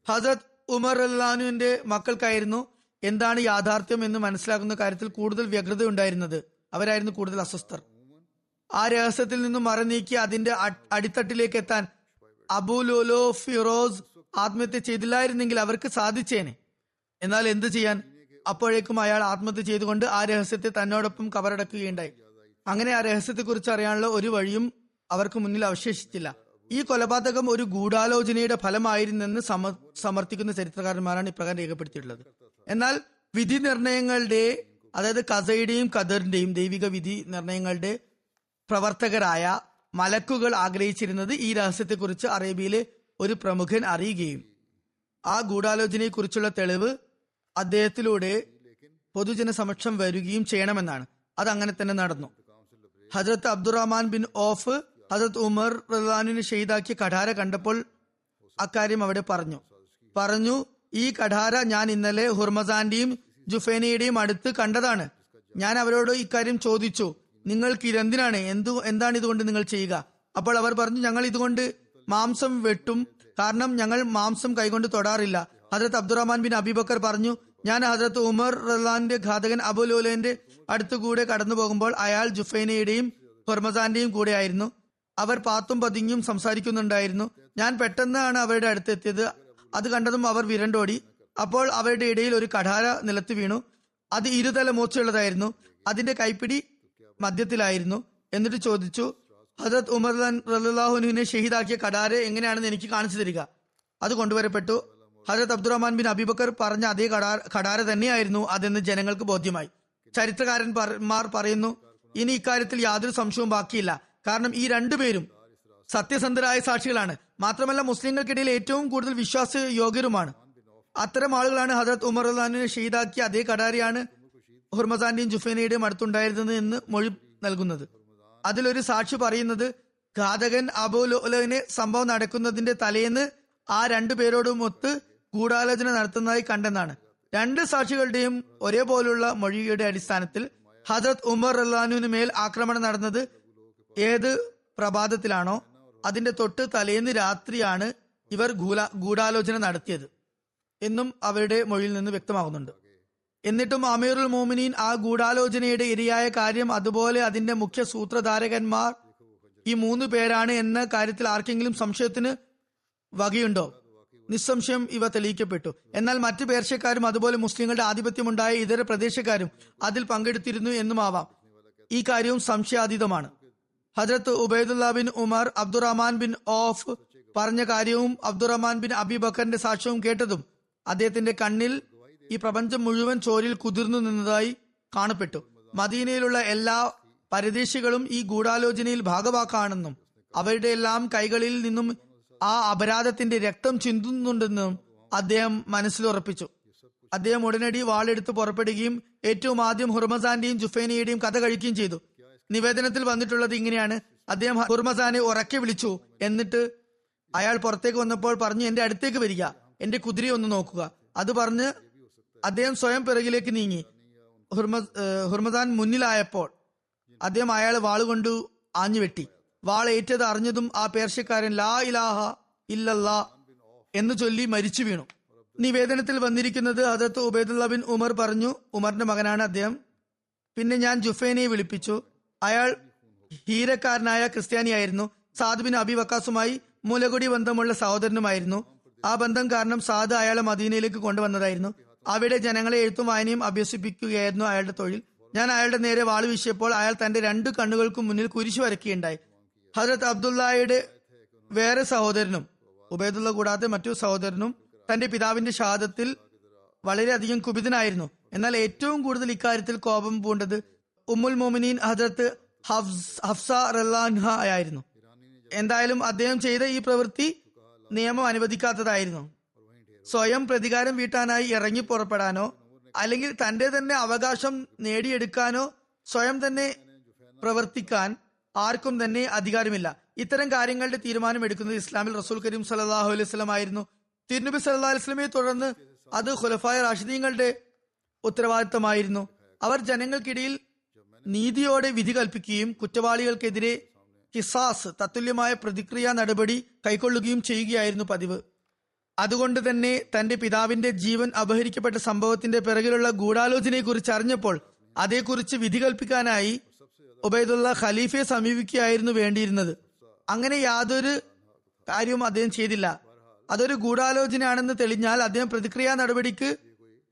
ഹസരത് ഉമർ അല്ലാനുവിന്റെ മക്കൾക്കായിരുന്നു എന്താണ് യാഥാർത്ഥ്യം എന്ന് മനസ്സിലാക്കുന്ന കാര്യത്തിൽ കൂടുതൽ വ്യഗ്രത ഉണ്ടായിരുന്നത്. അവരായിരുന്നു കൂടുതൽ അസ്വസ്ഥർ. ആ രഹസ്യത്തിൽ നിന്നും മറനീക്കി അതിന്റെ അടിത്തട്ടിലേക്ക് എത്താൻ അബുലോലോ ഫിറോസ് ആത്മഹത്യ ചെയ്തില്ലായിരുന്നെങ്കിൽ അവർക്ക് സാധിച്ചേനെ. എന്നാൽ എന്തു ചെയ്യാൻ? അപ്പോഴേക്കും അയാൾ ആത്മഹത്യ ചെയ്തുകൊണ്ട് ആ രഹസ്യത്തെ തന്നോടൊപ്പം കവറടക്കുകയുണ്ടായി അങ്ങനെ ആ രഹസ്യത്തെക്കുറിച്ച് അറിയാനുള്ള ഒരു വഴിയും അവർക്ക് മുന്നിൽ അവശേഷിച്ചില്ല. ഈ കൊലപാതകം ഒരു ഗൂഢാലോചനയുടെ ഫലമായിരുന്നെന്ന് സമ സമർത്ഥിക്കുന്ന ചരിത്രകാരന്മാരാണ് ഇപ്രകാരം രേഖപ്പെടുത്തിയിട്ടുള്ളത്. എന്നാൽ വിധി നിർണയങ്ങളുടെ അതായത് കസയുടെയും കദറിന്റെയും ദൈവിക വിധി നിർണയങ്ങളുടെ പ്രവർത്തകരായ മലക്കുകൾ ആഗ്രഹിച്ചിരുന്നത് ഈ രഹസ്യത്തെക്കുറിച്ച് അറേബ്യയിലെ ഒരു പ്രമുഖൻ അറിയുകയും ആ ഗൂഢാലോചനയെക്കുറിച്ചുള്ള തെളിവ് അദ്ദേഹത്തിലൂടെ പൊതുജന സമക്ഷം വരികയും ചെയ്യണമെന്നാണ്. അത് അങ്ങനെ തന്നെ നടന്നു. ഹജരത്ത് അബ്ദുറഹ്മാൻ ബിൻ ഓഫ് ഹജരത്ത് ഉമർ റഹ്ലാനിന് ഷെയ്ദാക്കിയ കഠാര കണ്ടപ്പോൾ അക്കാര്യം അവിടെ പറഞ്ഞു. പറഞ്ഞു ഈ കഠാര ഞാൻ ഇന്നലെ ഹുർമസാന്റെയും ജുഫേനയുടെയും അടുത്ത് കണ്ടതാണ്. ഞാൻ അവരോട് ഇക്കാര്യം ചോദിച്ചു. നിങ്ങൾക്ക് ഇതെന്തിനാണ് എന്തു എന്താണ് ഇതുകൊണ്ട് നിങ്ങൾ ചെയ്യുക? അപ്പോൾ അവർ പറഞ്ഞു ഞങ്ങൾ ഇതുകൊണ്ട് മാംസം വെട്ടും. കാരണം ഞങ്ങൾ മാംസം കൈകൊണ്ട് തൊടാറില്ല. ഹജരത്ത് അബ്ദുറഹ്മാൻ ബിൻ അബിബക്കർ പറഞ്ഞു ഞാൻ ഹജരത്ത് ഉമർ റഹ്ലാന്റെ ഘാതകൻ അബുലോലന്റെ അടുത്തുകൂടെ കടന്നു പോകുമ്പോൾ അയാൾ ജുഫൈനയുടെയും ഹുർമസാന്റെയും കൂടെ ആയിരുന്നു. അവർ പാത്തും പതിങ്ങും സംസാരിക്കുന്നുണ്ടായിരുന്നു. ഞാൻ പെട്ടെന്നാണ് അവരുടെ അടുത്തെത്തിയത്. അത് കണ്ടതും അവർ വിരണ്ടോടി. അപ്പോൾ അവരുടെ ഇടയിൽ ഒരു കഠാര നിലത്ത് വീണു. അത് ഇരുതല മൂർച്ചയുള്ളതായിരുന്നു. അതിന്റെ കൈപ്പിടി മധ്യത്തിലായിരുന്നു എന്നിട്ട് ചോദിച്ചു ഹജത് ഉമർ റലാഹുനുവിനെ ഷഹീദാക്കിയ കടാര് എങ്ങനെയാണെന്ന് എനിക്ക് കാണിച്ചു തരിക. അത് കൊണ്ടുവരപ്പെട്ടു. ഹജരത് അബ്ദുറഹ്മാൻ ബിൻ അബിബക്കർ പറഞ്ഞ അതേ കടാർ കടാര തന്നെയായിരുന്നു അതെന്ന് ജനങ്ങൾക്ക് ബോധ്യമായി. ചരിത്രകാരന്മാർ പറയുന്നു ഇനി ഇക്കാര്യത്തിൽ യാതൊരു സംശയവും ബാക്കിയില്ല. കാരണം ഈ രണ്ടുപേരും സത്യസന്ധരായ സാക്ഷികളാണ്. മാത്രമല്ല മുസ്ലിങ്ങൾക്കിടയിൽ ഏറ്റവും കൂടുതൽ വിശ്വാസ യോഗ്യരുമാണ് അത്തരം ആളുകളാണ് ഹജരത് ഉമർ അള്ളഹാനെ ഷെയ്ദാക്കിയ അതേ കടാരിയാണ് ഹുർമസാന്റെയും ജുഫേനയുടെയും അടുത്തുണ്ടായിരുന്നത് എന്ന് മൊഴി നൽകുന്നത്. അതിലൊരു സാക്ഷി പറയുന്നത് ഘാതകൻ അബുലുനെ സംഭവം നടക്കുന്നതിന്റെ തലേന്ന് ആ രണ്ടു പേരോടും ഒത്ത് ഗൂഢാലോചന നടത്തുന്നതായി കണ്ടെന്നാണ്. രണ്ട് സാക്ഷികളുടെയും ഒരേപോലുള്ള മൊഴിയുടെ അടിസ്ഥാനത്തിൽ ഹജറത് ഉമർ റല്ലാനുവിന് മേൽ ആക്രമണം നടന്നത് ഏത് പ്രഭാതത്തിലാണോ അതിന്റെ തൊട്ട് തലേന്ന് രാത്രിയാണ് ഇവർ ഗൂഢ- ഗൂഢാലോചന നടത്തിയത് എന്നും അവരുടെ മൊഴിയിൽ നിന്ന് വ്യക്തമാകുന്നുണ്ട്. എന്നിട്ടും അമീറുൽ മോമിനീൻ ആ ഗൂഢാലോചനയുടെ ഇരയായ കാര്യം അതുപോലെ അതിന്റെ മുഖ്യ സൂത്രധാരകന്മാർ ഈ മൂന്ന് പേരാണ് എന്ന കാര്യത്തിൽ ആർക്കെങ്കിലും സംശയത്തിന് വകയുണ്ടോ? നിസ്സംശയം ഇവ തെളിയിക്കപ്പെട്ടു. എന്നാൽ മറ്റു പേർഷ്യക്കാരും അതുപോലെ മുസ്ലിങ്ങളുടെ ആധിപത്യമുണ്ടായ ഇതര പ്രദേശക്കാരും അതിൽ പങ്കെടുത്തിരുന്നു എന്നുമാവാം. ഈ കാര്യവും സംശയാതീതമാണ്. ഹജരത്ത് Ubaidullah bin Umar Abdurrahman bin Auf പറഞ്ഞ കാര്യവും അബ്ദുറഹ്മാൻ ബിൻ അബി ബക്കറിന്റെ സാക്ഷ്യവും കേട്ടതും അദ്ദേഹത്തിന്റെ കണ്ണിൽ ഈ പ്രപഞ്ചം മുഴുവൻ ചോരിൽ കുതിർന്നു നിന്നതായി കാണപ്പെട്ടു. മദീനയിലുള്ള എല്ലാ പരദേശികളും ഈ ഗൂഢാലോചനയിൽ ഭാഗവാക്കാണെന്നും അവരുടെ എല്ലാം കൈകളിൽ നിന്നും ആ അപരാധത്തിന്റെ രക്തം ചിന്തുന്നുണ്ടെന്നും അദ്ദേഹം മനസ്സിലുറപ്പിച്ചു അദ്ദേഹം ഉടനടി വാളെടുത്ത് പുറപ്പെടുകയും ഏറ്റവും ആദ്യം ഹുർമസാന്റെയും ജുഫേനയുടെയും കഥ കഴിക്കുകയും ചെയ്തു. നിവേദനത്തിൽ വന്നിട്ടുള്ളത് ഇങ്ങനെയാണ്. അദ്ദേഹം ഹുർമസാനെ ഉറക്കെ വിളിച്ചു. എന്നിട്ട് അയാൾ പുറത്തേക്ക് വന്നപ്പോൾ പറഞ്ഞു എന്റെ അടുത്തേക്ക് വരിക. എന്റെ കുതിരയെ ഒന്ന് നോക്കുക. അത് പറഞ്ഞ് അദ്ദേഹം സ്വയം പിറകിലേക്ക് നീങ്ങി. ഹുർമദാൻ മുന്നിലായപ്പോൾ അദ്ദേഹം വാളുകൊണ്ട് ആഞ്ഞു വെട്ടി. വാൾ ഏറ്റത് അറിഞ്ഞതും ആ പേർഷ്യക്കാരൻ ലാ ഇലാഹ ഇല്ലല്ലാ എന്ന് ചൊല്ലി മരിച്ചു വീണു. നിവേദനത്തിൽ വന്നിരിക്കുന്നത് അതത്ത് ഉബൈദുല്ല ബിൻ ഉമർ പറഞ്ഞു. ഉമറിന്റെ മകനാണ് അദ്ദേഹം. പിന്നെ ഞാൻ ജുഫേനെ വിളിപ്പിച്ചു. അയാൾ ഹീരക്കാരനായ ക്രിസ്ത്യാനിയായിരുന്നു. സാദ് ബിൻ അബി വക്കാസുമായി മൂലകുടി ബന്ധമുള്ള സഹോദരനുമായിരുന്നു. ആ ബന്ധം കാരണം സാദ് അയാളെ മദീനയിലേക്ക് കൊണ്ടുവന്നതായിരുന്നു. അവിടെ ജനങ്ങളെ എഴുത്തും വായനയും അഭ്യസിപ്പിക്കുകയായിരുന്നു അയാളുടെ തൊഴിൽ. ഞാൻ അയാളുടെ നേരെ വാൾ വീശിയപ്പോൾ അയാൾ തന്റെ രണ്ട് കണ്ണുകൾക്കും മുന്നിൽ കുരിശു വരക്കുകയുണ്ടായി ഹജരത് അബ്ദുള്ളയുടെ വേറെ സഹോദരനും ഉബൈദുള്ള കൂടാതെ മറ്റു സഹോദരനും തന്റെ പിതാവിന്റെ ഷാദത്തിൽ വളരെയധികം കുപിതനായിരുന്നു. എന്നാൽ ഏറ്റവും കൂടുതൽ ഇക്കാര്യത്തിൽ കോപം പൂണ്ടത് ഉമ്മുൽ മോമിനീൻ ഹജരത്ത് ഹഫ്സ റല്ലാൻഹ ആയിരുന്നു. എന്തായാലും അദ്ദേഹം ചെയ്ത ഈ പ്രവൃത്തി നിയമം അനുവദിക്കാത്തതായിരുന്നു. സ്വയം പ്രതികാരം വീട്ടാനായി ഇറങ്ങി പുറപ്പെടാനോ അല്ലെങ്കിൽ തന്റെ തന്നെ അവകാശം നേടിയെടുക്കാനോ സ്വയം തന്നെ പ്രവർത്തിക്കാൻ ആർക്കും തന്നെ അധികാരമില്ല. ഇത്തരം കാര്യങ്ങളുടെ തീരുമാനം എടുക്കുന്നത് ഇസ്ലാമിൽ റസൂൽ കരീം സലാഹു അലൈഹി സ്വലം ആയിരുന്നു. തിരുനബി സല്ലാ അലൈഹി സ്വലമയെ തുടർന്ന് അത് ഖുലഫായ റാഷിദീങ്ങളുടെ ഉത്തരവാദിത്തമായിരുന്നു. അവർ ജനങ്ങൾക്കിടയിൽ നീതിയോടെ വിധി കൽപ്പിക്കുകയും കുറ്റവാളികൾക്കെതിരെ കിസാസ് തത്തുല്യമായ പ്രതിക്രിയ നടപടി കൈക്കൊള്ളുകയും ചെയ്യുകയായിരുന്നു പതിവ്. അതുകൊണ്ട് തന്നെ തന്റെ പിതാവിന്റെ ജീവൻ അപഹരിക്കപ്പെട്ട സംഭവത്തിന്റെ പിറകിലുള്ള ഗൂഢാലോചനയെക്കുറിച്ച് അറിഞ്ഞപ്പോൾ അതേക്കുറിച്ച് വിധി കൽപ്പിക്കാനായി ഉബൈദുള്ള ഖലീഫയെ സമീപിക്കുകയായിരുന്നു വേണ്ടിയിരുന്നത്. അങ്ങനെ യാതൊരു കാര്യവും അദ്ദേഹം ചെയ്തില്ല. അതൊരു ഗൂഢാലോചനയാണെന്ന് തെളിഞ്ഞാൽ അദ്ദേഹം പ്രതിക്രിയാ നടപടിക്ക്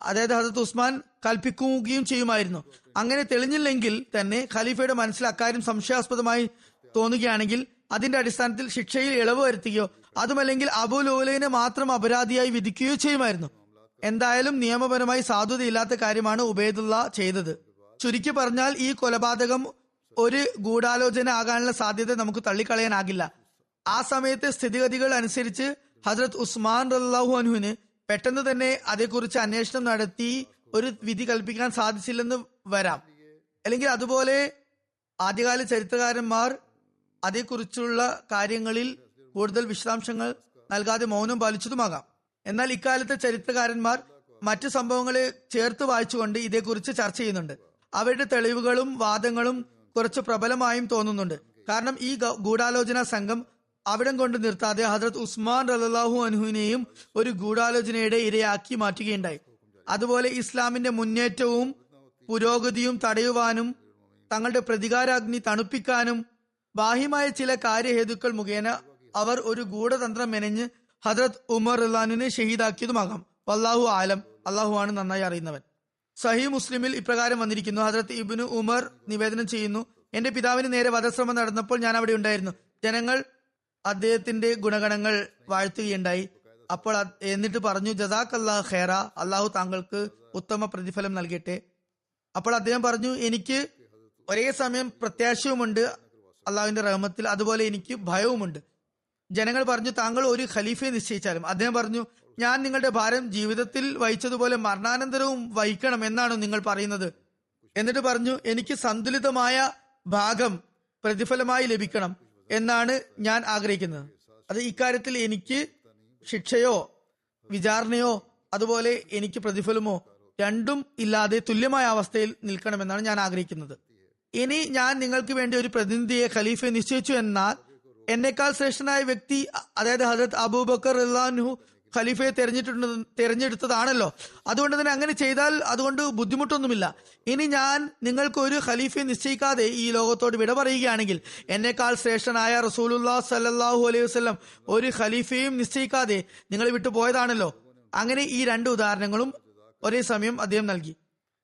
അതായത് ഹസത്ത് ഉസ്മാൻ കൽപ്പിക്കുകയും ചെയ്യുമായിരുന്നു. അങ്ങനെ തെളിഞ്ഞില്ലെങ്കിൽ തന്നെ ഖലീഫയുടെ മനസ്സിൽ അക്കാര്യം സംശയാസ്പദമായി തോന്നുകയാണെങ്കിൽ അതിന്റെ അടിസ്ഥാനത്തിൽ ശിക്ഷയിൽ ഇളവ് വരുത്തുകയോ അതുമല്ലെങ്കിൽ അബു അബുലോലയിനെ മാത്രം അപരാധിയായി വിധിക്കുകയോ ചെയ്യുമായിരുന്നു. എന്തായാലും നിയമപരമായി സാധുതയില്ലാത്ത കാര്യമാണ് ഉബൈദുള്ള ചെയ്തത്. ചുരുക്കി പറഞ്ഞാൽ ഈ കൊലപാതകം ഒരു ഗൂഢാലോചന ആകാനുള്ള സാധ്യത നമുക്ക് തള്ളിക്കളയാനാകില്ല. ആ സമയത്തെ സ്ഥിതിഗതികൾ അനുസരിച്ച് ഹജ്രത് ഉസ്മാൻ റല്ലാഹു അനുവിന് പെട്ടെന്ന് തന്നെ അതേക്കുറിച്ച് അന്വേഷണം നടത്തി ഒരു വിധി കൽപ്പിക്കാൻ സാധിച്ചില്ലെന്ന് വരാം. അല്ലെങ്കിൽ അതുപോലെ ആദ്യകാല ചരിത്രകാരന്മാർ അതേക്കുറിച്ചുള്ള കാര്യങ്ങളിൽ കൂടുതൽ വിശദാംശങ്ങൾ നൽകാതെ മൗനം പാലിച്ചതുമാകാം. എന്നാൽ ഇക്കാലത്തെ ചരിത്രകാരന്മാർ മറ്റു സംഭവങ്ങളെ ചേർത്ത് വായിച്ചുകൊണ്ട് ഇതേക്കുറിച്ച് ചർച്ച ചെയ്യുന്നുണ്ട്. അവരുടെ തെളിവുകളും വാദങ്ങളും കുറച്ച് പ്രബലമായും തോന്നുന്നുണ്ട്. കാരണം ഈ ഗൂഢാലോചന സംഘം അവിടം കൊണ്ട് നിർത്താതെ ഹജ്രത് ഉസ്മാൻ റലാഹു അനുഹുവിനെയും ഒരു ഗൂഢാലോചനയുടെ ഇരയാക്കി മാറ്റുകയുണ്ടായി. അതുപോലെ ഇസ്ലാമിന്റെ മുന്നേറ്റവും പുരോഗതിയും തടയുവാനും തങ്ങളുടെ പ്രതികാരാഗ്നി തണുപ്പിക്കാനും ബാഹ്യമായ ചില കാര്യഹേതുക്കൾ മുഖേന അവർ ഒരു ഗൂഢതന്ത്രം മെനഞ്ഞ് ഹജ്രത് ഉമർ റഹ്ലാനിനെ ഷഹീദാക്കിയതുമാകാം. വല്ലാഹു ആലം. അള്ളാഹു ആണ് നന്നായി അറിയുന്നവൻ. സഹി മുസ്ലിമിൽ ഇപ്രകാരം വന്നിരിക്കുന്നു. ഹജ്രത് ഇബിന് ഉമർ നിവേദനം ചെയ്യുന്നു എന്റെ പിതാവിന് നേരെ വധശ്രമം നടന്നപ്പോൾ ഞാൻ അവിടെ ഉണ്ടായിരുന്നു. ജനങ്ങൾ അദ്ദേഹത്തിന്റെ ഗുണഗണങ്ങൾ വാഴ്ത്തുകയുണ്ടായി. അപ്പോൾ എന്നിട്ട് പറഞ്ഞു ജസാഖ് അള്ളാഹ് ഖേറ. അള്ളാഹു താങ്കൾക്ക് ഉത്തമ പ്രതിഫലം നൽകട്ടെ. അപ്പോൾ അദ്ദേഹം പറഞ്ഞു എനിക്ക് ഒരേ സമയം പ്രത്യാശയുമുണ്ട് അള്ളാഹുവിന്റെ റഹ്മത്തിൽ. അതുപോലെ എനിക്ക് ഭയവുമുണ്ട്. ജനങ്ങൾ പറഞ്ഞു താങ്കൾ ഒരു ഖലീഫയെ നിശ്ചയിച്ചാലും. അദ്ദേഹം പറഞ്ഞു ഞാൻ നിങ്ങളുടെ ഭാരം ജീവിതത്തിൽ വഹിച്ചതുപോലെ മരണാനന്തരവും വഹിക്കണം എന്നാണ് നിങ്ങൾ പറയുന്നത്. എന്നിട്ട് പറഞ്ഞു എനിക്ക് സന്തുലിതമായ ഭാഗം പ്രതിഫലമായി ലഭിക്കണം എന്നാണ് ഞാൻ ആഗ്രഹിക്കുന്നത്. അത് ഇക്കാര്യത്തിൽ എനിക്ക് ശിക്ഷയോ വിചാരണയോ അതുപോലെ എനിക്ക് പ്രതിഫലമോ രണ്ടും ഇല്ലാതെ തുല്യമായ അവസ്ഥയിൽ നിൽക്കണമെന്നാണ് ഞാൻ ആഗ്രഹിക്കുന്നത്. ഇനി ഞാൻ നിങ്ങൾക്ക് വേണ്ടി ഒരു പ്രതിനിധിയെ ഖലീഫയെ നിശ്ചയിച്ചു എന്നാൽ എന്നെക്കാൾ ശ്രേഷ്ഠനായ വ്യക്തി അതായത് ഹജരത് അബൂബക്കർ റഹ്ലാൻഹു ഖലീഫയെ തെരഞ്ഞെടുത്തു തെരഞ്ഞെടുത്തതാണല്ലോ. അതുകൊണ്ട് തന്നെ അങ്ങനെ ചെയ്താൽ അതുകൊണ്ട് ബുദ്ധിമുട്ടൊന്നുമില്ല. ഇനി ഞാൻ നിങ്ങൾക്ക് ഒരു ഖലീഫയെ നിശ്ചയിക്കാതെ ഈ ലോകത്തോട് വിട പറയുകയാണെങ്കിൽ എന്നെക്കാൾ ശ്രേഷ്ഠനായ റസൂലുല്ലാ സല്ലാഹു അലൈഹി വസ്ലം ഒരു ഖലീഫയും നിശ്ചയിക്കാതെ നിങ്ങൾ വിട്ടുപോയതാണല്ലോ അങ്ങനെ ഈ രണ്ട് ഉദാഹരണങ്ങളും ഒരേ സമയം അദ്ദേഹം നൽകി.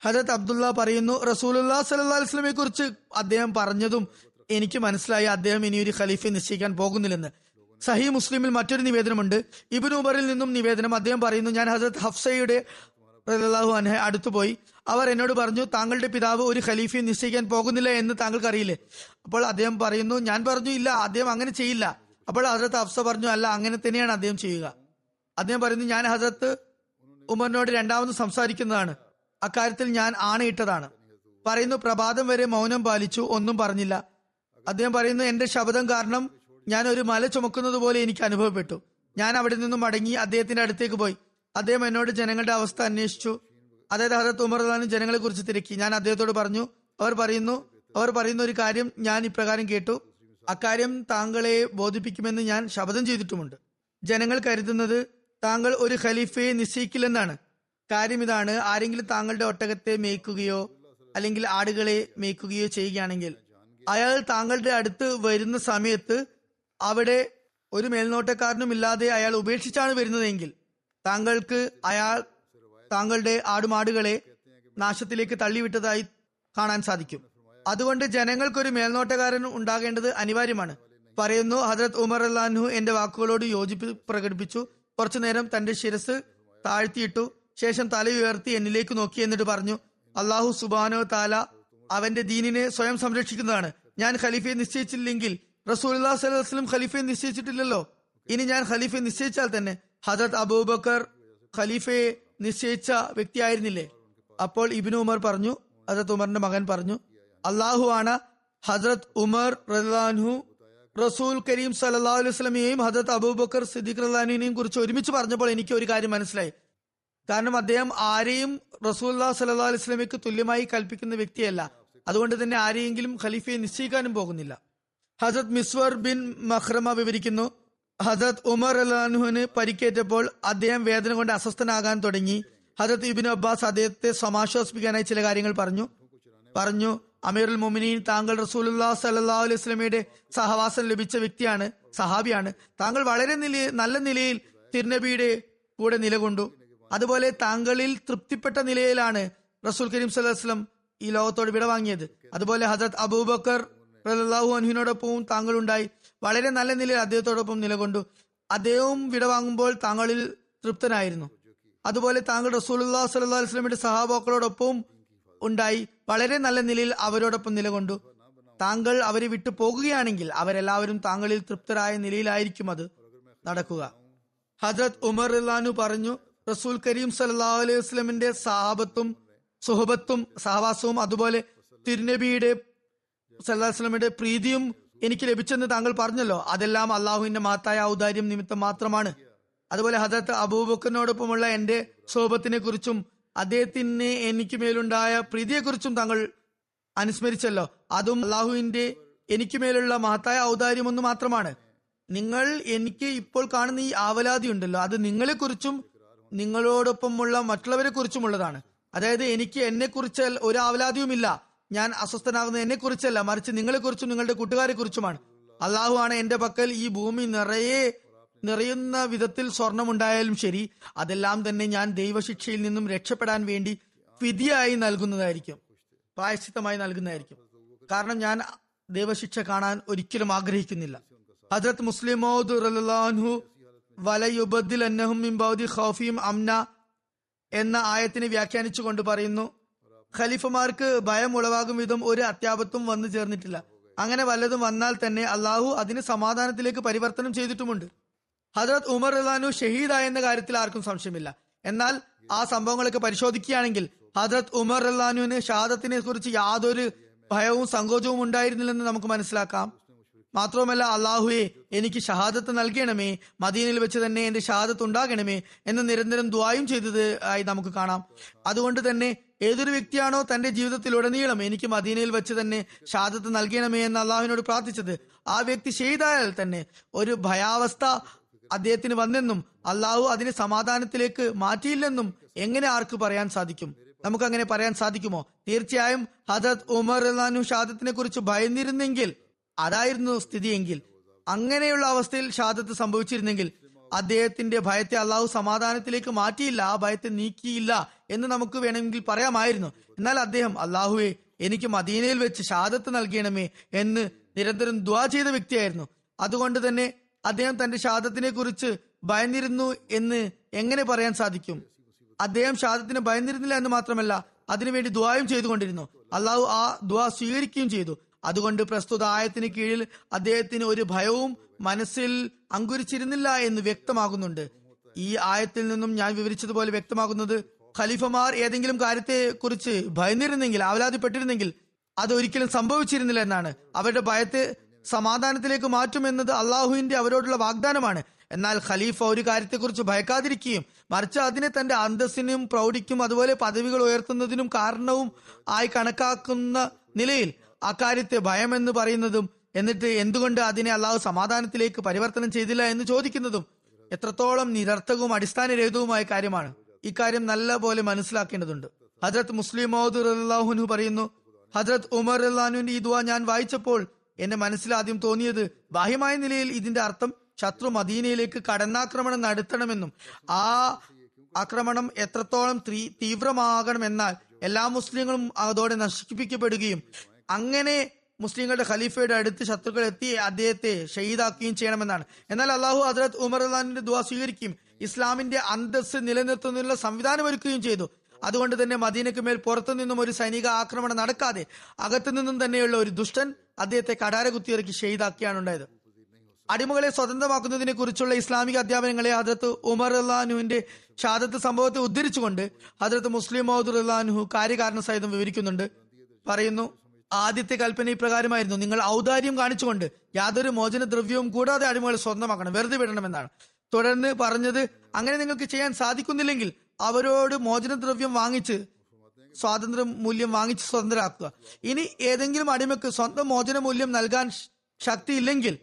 ഹജത് അബ്ദുള്ള പറയുന്നു റസൂലുല്ലാ സല്ലാ വസ്ലമെ കുറിച്ച് അദ്ദേഹം പറഞ്ഞതും എനിക്ക് മനസ്സിലായി അദ്ദേഹം ഇനി ഒരു ഖലീഫെ നിശ്ചയിക്കാൻ പോകുന്നില്ലെന്ന്. സഹി മുസ്ലിമിൽ മറ്റൊരു നിവേദനമുണ്ട്. ഇബിൻ ഉബറിൽ നിന്നും നിവേദനം അദ്ദേഹം പറയുന്നു ഞാൻ ഹസരത് ഹഫ്സയുടെ റളിയല്ലാഹു അൻഹ അടുത്തു അവർ എന്നോട് പറഞ്ഞു താങ്കളുടെ പിതാവ് ഒരു ഖലീഫയെ നിശ്ചയിക്കാൻ പോകുന്നില്ല എന്ന് താങ്കൾക്ക് അറിയില്ലേ അപ്പോൾ അദ്ദേഹം പറയുന്നു ഞാൻ പറഞ്ഞു ഇല്ല അദ്ദേഹം അങ്ങനെ ചെയ്യില്ല. അപ്പോൾ ഹസരത്ത് ഹഫ്സ പറഞ്ഞു അല്ല അങ്ങനെ തന്നെയാണ് അദ്ദേഹം ചെയ്യുക. അദ്ദേഹം പറയുന്നു ഞാൻ ഹസരത്ത് ഉമറിനോട് രണ്ടാമത് സംസാരിക്കുന്നതാണ്. അക്കാര്യത്തിൽ ഞാൻ ആണയിട്ടതാണ്. പറയുന്നു പ്രഭാതം വരെ മൗനം പാലിച്ചു ഒന്നും പറഞ്ഞില്ല. അദ്ദേഹം പറയുന്നു എന്റെ ശബ്ദം കാരണം ഞാൻ ഒരു മല ചുമക്കുന്നത് പോലെ എനിക്ക് അനുഭവപ്പെട്ടു. ഞാൻ അവിടെ നിന്നും മടങ്ങി അദ്ദേഹത്തിന്റെ അടുത്തേക്ക് പോയി. അദ്ദേഹം എന്നോട് ജനങ്ങളുടെ അവസ്ഥ അന്വേഷിച്ചു. അതായത് ഹദത്ത് ഉമർ അള്ളഹാനും ജനങ്ങളെ കുറിച്ച് തിരക്കി. ഞാൻ അദ്ദേഹത്തോട് പറഞ്ഞു അവർ പറയുന്നു അവർ പറയുന്ന ഒരു കാര്യം ഞാൻ ഇപ്രകാരം കേട്ടു. അക്കാര്യം താങ്കളെ ബോധിപ്പിക്കുമെന്ന് ഞാൻ ശപഥം ചെയ്തിട്ടുമുണ്ട്. ജനങ്ങൾ കരുതുന്നത് താങ്കൾ ഒരു ഖലീഫയെ നിശ്ചയിക്കില്ലെന്നാണ്. കാര്യം ഇതാണ് ആരെങ്കിലും താങ്കളുടെ ഒട്ടകത്തെ മേയ്ക്കുകയോ അല്ലെങ്കിൽ ആടുകളെ മേയ്ക്കുകയോ ചെയ്യുകയാണെങ്കിൽ അയാൾ താങ്കളുടെ അടുത്ത് വരുന്ന സമയത്ത് അവിടെ ഒരു മേൽനോട്ടക്കാരനും ഇല്ലാതെ അയാൾ ഉപേക്ഷിച്ചാണ് വരുന്നതെങ്കിൽ താങ്കൾക്ക് അയാൾ താങ്കളുടെ ആടുമാടുകളെ നാശത്തിലേക്ക് തള്ളിവിട്ടതായി കാണാൻ സാധിക്കും. അതുകൊണ്ട് ജനങ്ങൾക്കൊരു മേൽനോട്ടക്കാരൻ ഉണ്ടാകേണ്ടത് അനിവാര്യമാണ്. പറയുന്നു ഹജരത് ഉമർ അല്ലാൻഹു എന്റെ വാക്കുകളോട് യോജിപ്പ് പ്രകടിപ്പിച്ചു. കുറച്ചു നേരം തന്റെ ശിരസ് താഴ്ത്തിയിട്ടു ശേഷം തല ഉയർത്തി എന്നിലേക്ക് നോക്കി എന്നിട്ട് പറഞ്ഞു അള്ളാഹു സുബാനോ താല അവന്റെ ദീനിനെ സ്വയം സംരക്ഷിക്കുന്നതാണ്. ഞാൻ ഖലീഫയെ നിശ്ചയിച്ചില്ലെങ്കിൽ റസൂൽ സ്വലം ഖലീഫയെ നിശ്ചയിച്ചിട്ടില്ലല്ലോ. ഇനി ഞാൻ ഖലീഫയെ നിശ്ചയിച്ചാൽ തന്നെ ഹജറത് അബൂബക്കർ ഖലീഫയെ നിശ്ചയിച്ച വ്യക്തിയായിരുന്നില്ലേ അപ്പോൾ ഇബിനു ഉമർ പറഞ്ഞു ഹജറത് ഉമറിന്റെ മകൻ പറഞ്ഞു അള്ളാഹു ആണ് ഹജറത് ഉമർ റഹ്ലാൻഹു റസൂൽ കരീം സല്ലാ അലൈഹി സ്വലമിയെയും ഹജരത് അബൂബക്കർ സിദ്ദീഖ് റഹ്ലാനിനെയും കുറിച്ച് ഒരുമിച്ച് പറഞ്ഞപ്പോൾ എനിക്ക് ഒരു കാര്യം മനസ്സിലായി. കാരണം അദ്ദേഹം ആരെയും റസൂല്ലാ സല്ലാ അലൈഹി സ്വലമിക്ക് തുല്യമായി കൽപ്പിക്കുന്ന വ്യക്തിയല്ല. അതുകൊണ്ട് തന്നെ ആരെയെങ്കിലും ഖലീഫയെ നിശ്ചയിക്കാനും പോകുന്നില്ല. ഹസത് മിസ്വർ ബിൻ മഹ്റമ വിവരിക്കുന്നു ഹസത് ഉമർ അലാൻഹുവിന് പരിക്കേറ്റപ്പോൾ അദ്ദേഹം വേദന കൊണ്ട് അസ്വസ്ഥനാകാൻ തുടങ്ങി. ഹസത്ത് ഇബിൻ അബ്ബാസ് അദ്ദേഹത്തെ സമാശ്വസിപ്പിക്കാനായി ചില കാര്യങ്ങൾ പറഞ്ഞു. പറഞ്ഞു അമീറുൽ മൊമിനീൻ താങ്കൾ റസൂലുല്ലാ സല്ലാ അലൈഹി സ്വലമയുടെ സഹവാസം ലഭിച്ച വ്യക്തിയാണ് സഹാബിയാണ്. താങ്കൾ വളരെ നില നല്ല നിലയിൽ തിരുനബിയുടെ കൂടെ നിലകൊണ്ടു. അതുപോലെ താങ്കളിൽ തൃപ്തിപ്പെട്ട നിലയിലാണ് റസൂൽ കരീം സല്ലാസ്ലം ഈ ലോകത്തോട് വിട വാങ്ങിയത്. അതുപോലെ ഹജരത് അബൂബക്കർ റലാഹു അനുഹിനോടൊപ്പവും താങ്കൾ ഉണ്ടായി വളരെ നല്ല നിലയിൽ അദ്ദേഹത്തോടൊപ്പം നിലകൊണ്ടു. അദ്ദേഹവും വിടവാങ്ങുമ്പോൾ താങ്കളിൽ തൃപ്തനായിരുന്നു. അതുപോലെ താങ്കൾ റസൂലുല്ലാ സല്ലാ വസ്ലമിന്റെ സഹാബാക്കളോടൊപ്പവും ഉണ്ടായി. വളരെ നല്ല നിലയിൽ അവരോടൊപ്പം നിലകൊണ്ടു. താങ്കൾ അവരെ വിട്ടു പോകുകയാണെങ്കിൽ അവരെല്ലാവരും താങ്കളിൽ തൃപ്തരായ നിലയിലായിരിക്കും അത് നടക്കുക. ഹജരത് ഉമർ അള്ളാനു പറഞ്ഞു റസൂൽ കരീം സല്ലാ അലൈഹി വസ്ലമിന്റെ സഹാബത്തും സുഹബത്തും സഹവാസവും അതുപോലെ തിരുനബിയുടെ സല്ലാസ്ലമിയുടെ പ്രീതിയും എനിക്ക് ലഭിച്ചെന്ന് താങ്കൾ പറഞ്ഞല്ലോ. അതെല്ലാം അള്ളാഹുവിന്റെ മഹത്തായ ഔദാര്യം നിമിത്തം മാത്രമാണ്. അതുപോലെ ഹജരത്ത് അബൂബക്കറിനോടൊപ്പമുള്ള എന്റെ സോബത്തിനെ കുറിച്ചും അദ്ദേഹത്തിന് എനിക്ക് മേലുണ്ടായ പ്രീതിയെക്കുറിച്ചും താങ്കൾ അനുസ്മരിച്ചല്ലോ. അതും അള്ളാഹുവിന്റെ എനിക്ക് മേലുള്ള മഹത്തായ ഔദാര്യം ഒന്ന് മാത്രമാണ്. നിങ്ങൾ എനിക്ക് ഇപ്പോൾ കാണുന്ന ഈ ആവലാതി ഉണ്ടല്ലോ. അത് നിങ്ങളെക്കുറിച്ചും നിങ്ങളോടൊപ്പമുള്ള മറ്റുള്ളവരെ കുറിച്ചുമുള്ളതാണ് അതായത് എനിക്ക് എന്നെ കുറിച്ച് ഒരു ആവലാതിയുമില്ല. ഞാൻ അസ്വസ്ഥനാകുന്ന എന്നെ കുറിച്ചല്ല മറിച്ച് നിങ്ങളെ കുറിച്ചും നിങ്ങളുടെ കൂട്ടുകാരെ കുറിച്ചുമാണ് അള്ളാഹു ആണ് എന്റെ പക്കൽ ഈ ഭൂമി നിറയെ നിറയുന്ന വിധത്തിൽ സ്വർണമുണ്ടായാലും ശരി അതെല്ലാം തന്നെ ഞാൻ ദൈവശിക്ഷയിൽ നിന്നും രക്ഷപ്പെടാൻ വേണ്ടി വിധിയായി നൽകുന്നതായിരിക്കും. പ്രായശ്ചിത്തമായി നൽകുന്നതായിരിക്കും. കാരണം ഞാൻ ദൈവശിക്ഷ കാണാൻ ഒരിക്കലും ആഗ്രഹിക്കുന്നില്ല. ഹജരത് മുസ്ലിമോദ് റലാൻഹു വലയുബദ്ദിൽ അന്നഹും മിംബൌദി ഖൗഫിയും അംന എന്ന ആയത്തിനെ വ്യാഖ്യാനിച്ചു കൊണ്ട് പറയുന്നു ഖലീഫമാർക്ക് ഭയം ഉളവാകും വിധം ഒരു അത്യാപത്തും വന്നു ചേർന്നിട്ടില്ല. അങ്ങനെ വല്ലതും വന്നാൽ തന്നെ അള്ളാഹു അതിന് സമാധാനത്തിലേക്ക് പരിവർത്തനം ചെയ്തിട്ടുമുണ്ട്. ഹജറത് ഉമർ റഹ്ലാനു ഷഹീദായെന്ന കാര്യത്തിൽ ആർക്കും സംശയമില്ല. എന്നാൽ ആ സംഭവങ്ങളൊക്കെ പരിശോധിക്കുകയാണെങ്കിൽ ഹജറത് ഉമർ റഹ്ലാനുവിന് ഷഹാദത്തിനെ കുറിച്ച് യാതൊരു ഭയവും സങ്കോചവും ഉണ്ടായിരുന്നില്ലെന്ന് നമുക്ക് മനസ്സിലാക്കാം. മാത്രവുമല്ല അള്ളാഹുവെ എനിക്ക് ഷഹാദത്ത് നൽകണമേ മദീനിൽ വെച്ച് തന്നെ എന്റെ ഷഹാദത്ത് ഉണ്ടാകണമേ എന്ന് നിരന്തരം ദ്വായും ചെയ്തത് ആയി നമുക്ക് കാണാം. അതുകൊണ്ട് തന്നെ ഏതൊരു വ്യക്തിയാണോ തന്റെ ജീവിതത്തിൽ ഉടനീളം എനിക്ക് മദീനയിൽ വെച്ച് തന്നെ ഷാദത്ത് നൽകണമേ എന്ന് അള്ളാഹുവിനോട് പ്രാർത്ഥിച്ചത് ആ വ്യക്തി ചെയ്തായാൽ തന്നെ ഒരു ഭയാവസ്ഥ അദ്ദേഹത്തിന് വന്നെന്നും അള്ളാഹു അതിനെ സമാധാനത്തിലേക്ക് മാറ്റിയില്ലെന്നും എങ്ങനെ ആർക്ക് പറയാൻ സാധിക്കും? നമുക്ക് അങ്ങനെ പറയാൻ സാധിക്കുമോ? തീർച്ചയായും ഹജത് ഉമർ ഷാദത്തിനെ കുറിച്ച് ഭയന്നിരുന്നെങ്കിൽ അതായിരുന്നു സ്ഥിതിയെങ്കിൽ അങ്ങനെയുള്ള അവസ്ഥയിൽ ഷാദത്ത് സംഭവിച്ചിരുന്നെങ്കിൽ അദ്ദേഹത്തിന്റെ ഭയത്തെ അള്ളാഹു സമാധാനത്തിലേക്ക് മാറ്റിയില്ല ആ ഭയത്തെ നീക്കിയില്ല എന്ന് നമുക്ക് വേണമെങ്കിൽ പറയാമായിരുന്നു. എന്നാൽ അദ്ദേഹം അള്ളാഹുവെ എനിക്ക് മദീനയിൽ വെച്ച് ഷാദത്ത് നൽകണമേ എന്ന് നിരന്തരം ദ്വാ ചെയ്ത വ്യക്തിയായിരുന്നു. അതുകൊണ്ട് തന്നെ അദ്ദേഹം തന്റെ ഷാദത്തിനെ കുറിച്ച് ഭയന്നിരുന്നു എന്ന് എങ്ങനെ പറയാൻ സാധിക്കും? അദ്ദേഹം ഷാദത്തിന് ഭയന്നിരുന്നില്ല എന്ന് മാത്രമല്ല അതിനുവേണ്ടി ദ്വായും ചെയ്തുകൊണ്ടിരുന്നു. അള്ളാഹു ആ ദ്വാ സ്വീകരിക്കുകയും ചെയ്തു. അതുകൊണ്ട് പ്രസ്തുത ആയത്തിന് കീഴിൽ അദ്ദേഹത്തിന് ഒരു ഭയവും മനസ്സിൽ അങ്കുരിച്ചിരുന്നില്ല എന്ന് വ്യക്തമാകുന്നുണ്ട്. ഈ ആയത്തിൽ നിന്നും ഞാൻ വിവരിച്ചതുപോലെ വ്യക്തമാകുന്നത് ഖലീഫമാർ ഏതെങ്കിലും കാര്യത്തെ കുറിച്ച് ഭയന്നിരുന്നെങ്കിൽ ആവലാതിപ്പെട്ടിരുന്നെങ്കിൽ അത് ഒരിക്കലും സംഭവിച്ചിരുന്നില്ല എന്നാണ്. അവരുടെ ഭയത്തെ സമാധാനത്തിലേക്ക് മാറ്റുമെന്നത് അള്ളാഹുവിന്റെ അവരോടുള്ള വാഗ്ദാനമാണ്. എന്നാൽ ഖലീഫ ഒരു കാര്യത്തെക്കുറിച്ച് ഭയക്കാതിരിക്കുകയും മറിച്ച് അതിനെ തന്റെ അന്തസ്സിനും പ്രൗഢിക്കും അതുപോലെ പദവികൾ ഉയർത്തുന്നതിനും കാരണവും ആയി കണക്കാക്കുന്ന നിലയിൽ അക്കാര്യത്തെ ഭയം എന്ന് പറയുന്നതും എന്നിട്ട് എന്തുകൊണ്ട് അതിനെ അള്ളാഹു സമാധാനത്തിലേക്ക് പരിവർത്തനം ചെയ്തില്ല എന്ന് ചോദിക്കുന്നതും എത്രത്തോളം നിരർത്ഥകവും അടിസ്ഥാനരഹിതവുമായ കാര്യമാണ്. ഇക്കാര്യം നല്ല പോലെ മനസ്സിലാക്കേണ്ടതുണ്ട്. ഹജ്രത് മുസ്ലിം മൗദുർ അള്ളാഹുനു പറയുന്നു ഹജ്രത് ഉമർ അള്ളാഹുവിന്റെ ഈ ദുവ ഞാൻ വായിച്ചപ്പോൾ എന്റെ മനസ്സിൽ ആദ്യം തോന്നിയത് ബാഹ്യമായ നിലയിൽ ഇതിന്റെ അർത്ഥം ശത്രു മദീനയിലേക്ക് കടന്നാക്രമണം നടത്തണമെന്നും ആ ആക്രമണം എത്രത്തോളം തീവ്രമാകണമെന്നാൽ എല്ലാ മുസ്ലിങ്ങളും അതോടെ നശിപ്പിക്കപ്പെടുകയും അങ്ങനെ മുസ്ലിങ്ങളുടെ ഖലീഫയുടെ അടുത്ത് ശത്രുക്കൾ എത്തി അദ്ദേഹത്തെ ഷഹീദാക്കുകയും ചെയ്യണമെന്നാണ്. എന്നാൽ അള്ളാഹു ഹജറത് ഉമർ അള്ളഹാന്റെ ദുവാ സ്വീകരിക്കുകയും ഇസ്ലാമിന്റെ അന്തസ് നിലനിർത്തുന്നതിനുള്ള സംവിധാനം ഒരുക്കുകയും ചെയ്തു. അതുകൊണ്ട് തന്നെ മദീനയ്ക്ക് മേൽ പുറത്തു നിന്നും ഒരു സൈനിക ആക്രമണം നടക്കാതെ അകത്തു നിന്നും തന്നെയുള്ള ഒരു ദുഷ്ടൻ അദ്ദേഹത്തെ കടാര കുത്തിയിറക്കി ഷെയ്ദാക്കിയാണ് ഉണ്ടായത്. അടിമകളെ സ്വതന്ത്രമാക്കുന്നതിനെ കുറിച്ചുള്ള ഇസ്ലാമിക അധ്യാപനങ്ങളെ ഹജരത്ത് ഉമർ അള്ളാഹുവിന്റെ ഷാദത്ത് സംഭവത്തെ ഉദ്ധരിച്ചുകൊണ്ട് ഹജരത്ത് മുസ്ലിം മൗദുർ അള്ളാഹു കാര്യകാരണ സഹിതം വിവരിക്കുന്നുണ്ട്. പറയുന്നു ആദ്യത്തെ കൽപ്പന ഇപ്രകാരമായിരുന്നു. നിങ്ങൾ ഔദാര്യം കാണിച്ചുകൊണ്ട് യാതൊരു മോചന ദ്രവ്യവും കൂടാതെ അടിമകൾ സ്വന്തമാക്കണം. വെറുതെ വിടണമെന്നാണ്. തുടർന്ന് പറഞ്ഞത് അങ്ങനെ നിങ്ങൾക്ക് ചെയ്യാൻ സാധിക്കുന്നില്ലെങ്കിൽ അവരോട് മോചന ദ്രവ്യം വാങ്ങിച്ച് സ്വാതന്ത്ര്യ മൂല്യം വാങ്ങിച്ച് സ്വതന്ത്രരാക്കുക. ഇനി ഏതെങ്കിലും അടിമക്ക് സ്വന്തം മോചന മൂല്യം നൽകാൻ ശക്തിയില്ലെങ്കിൽ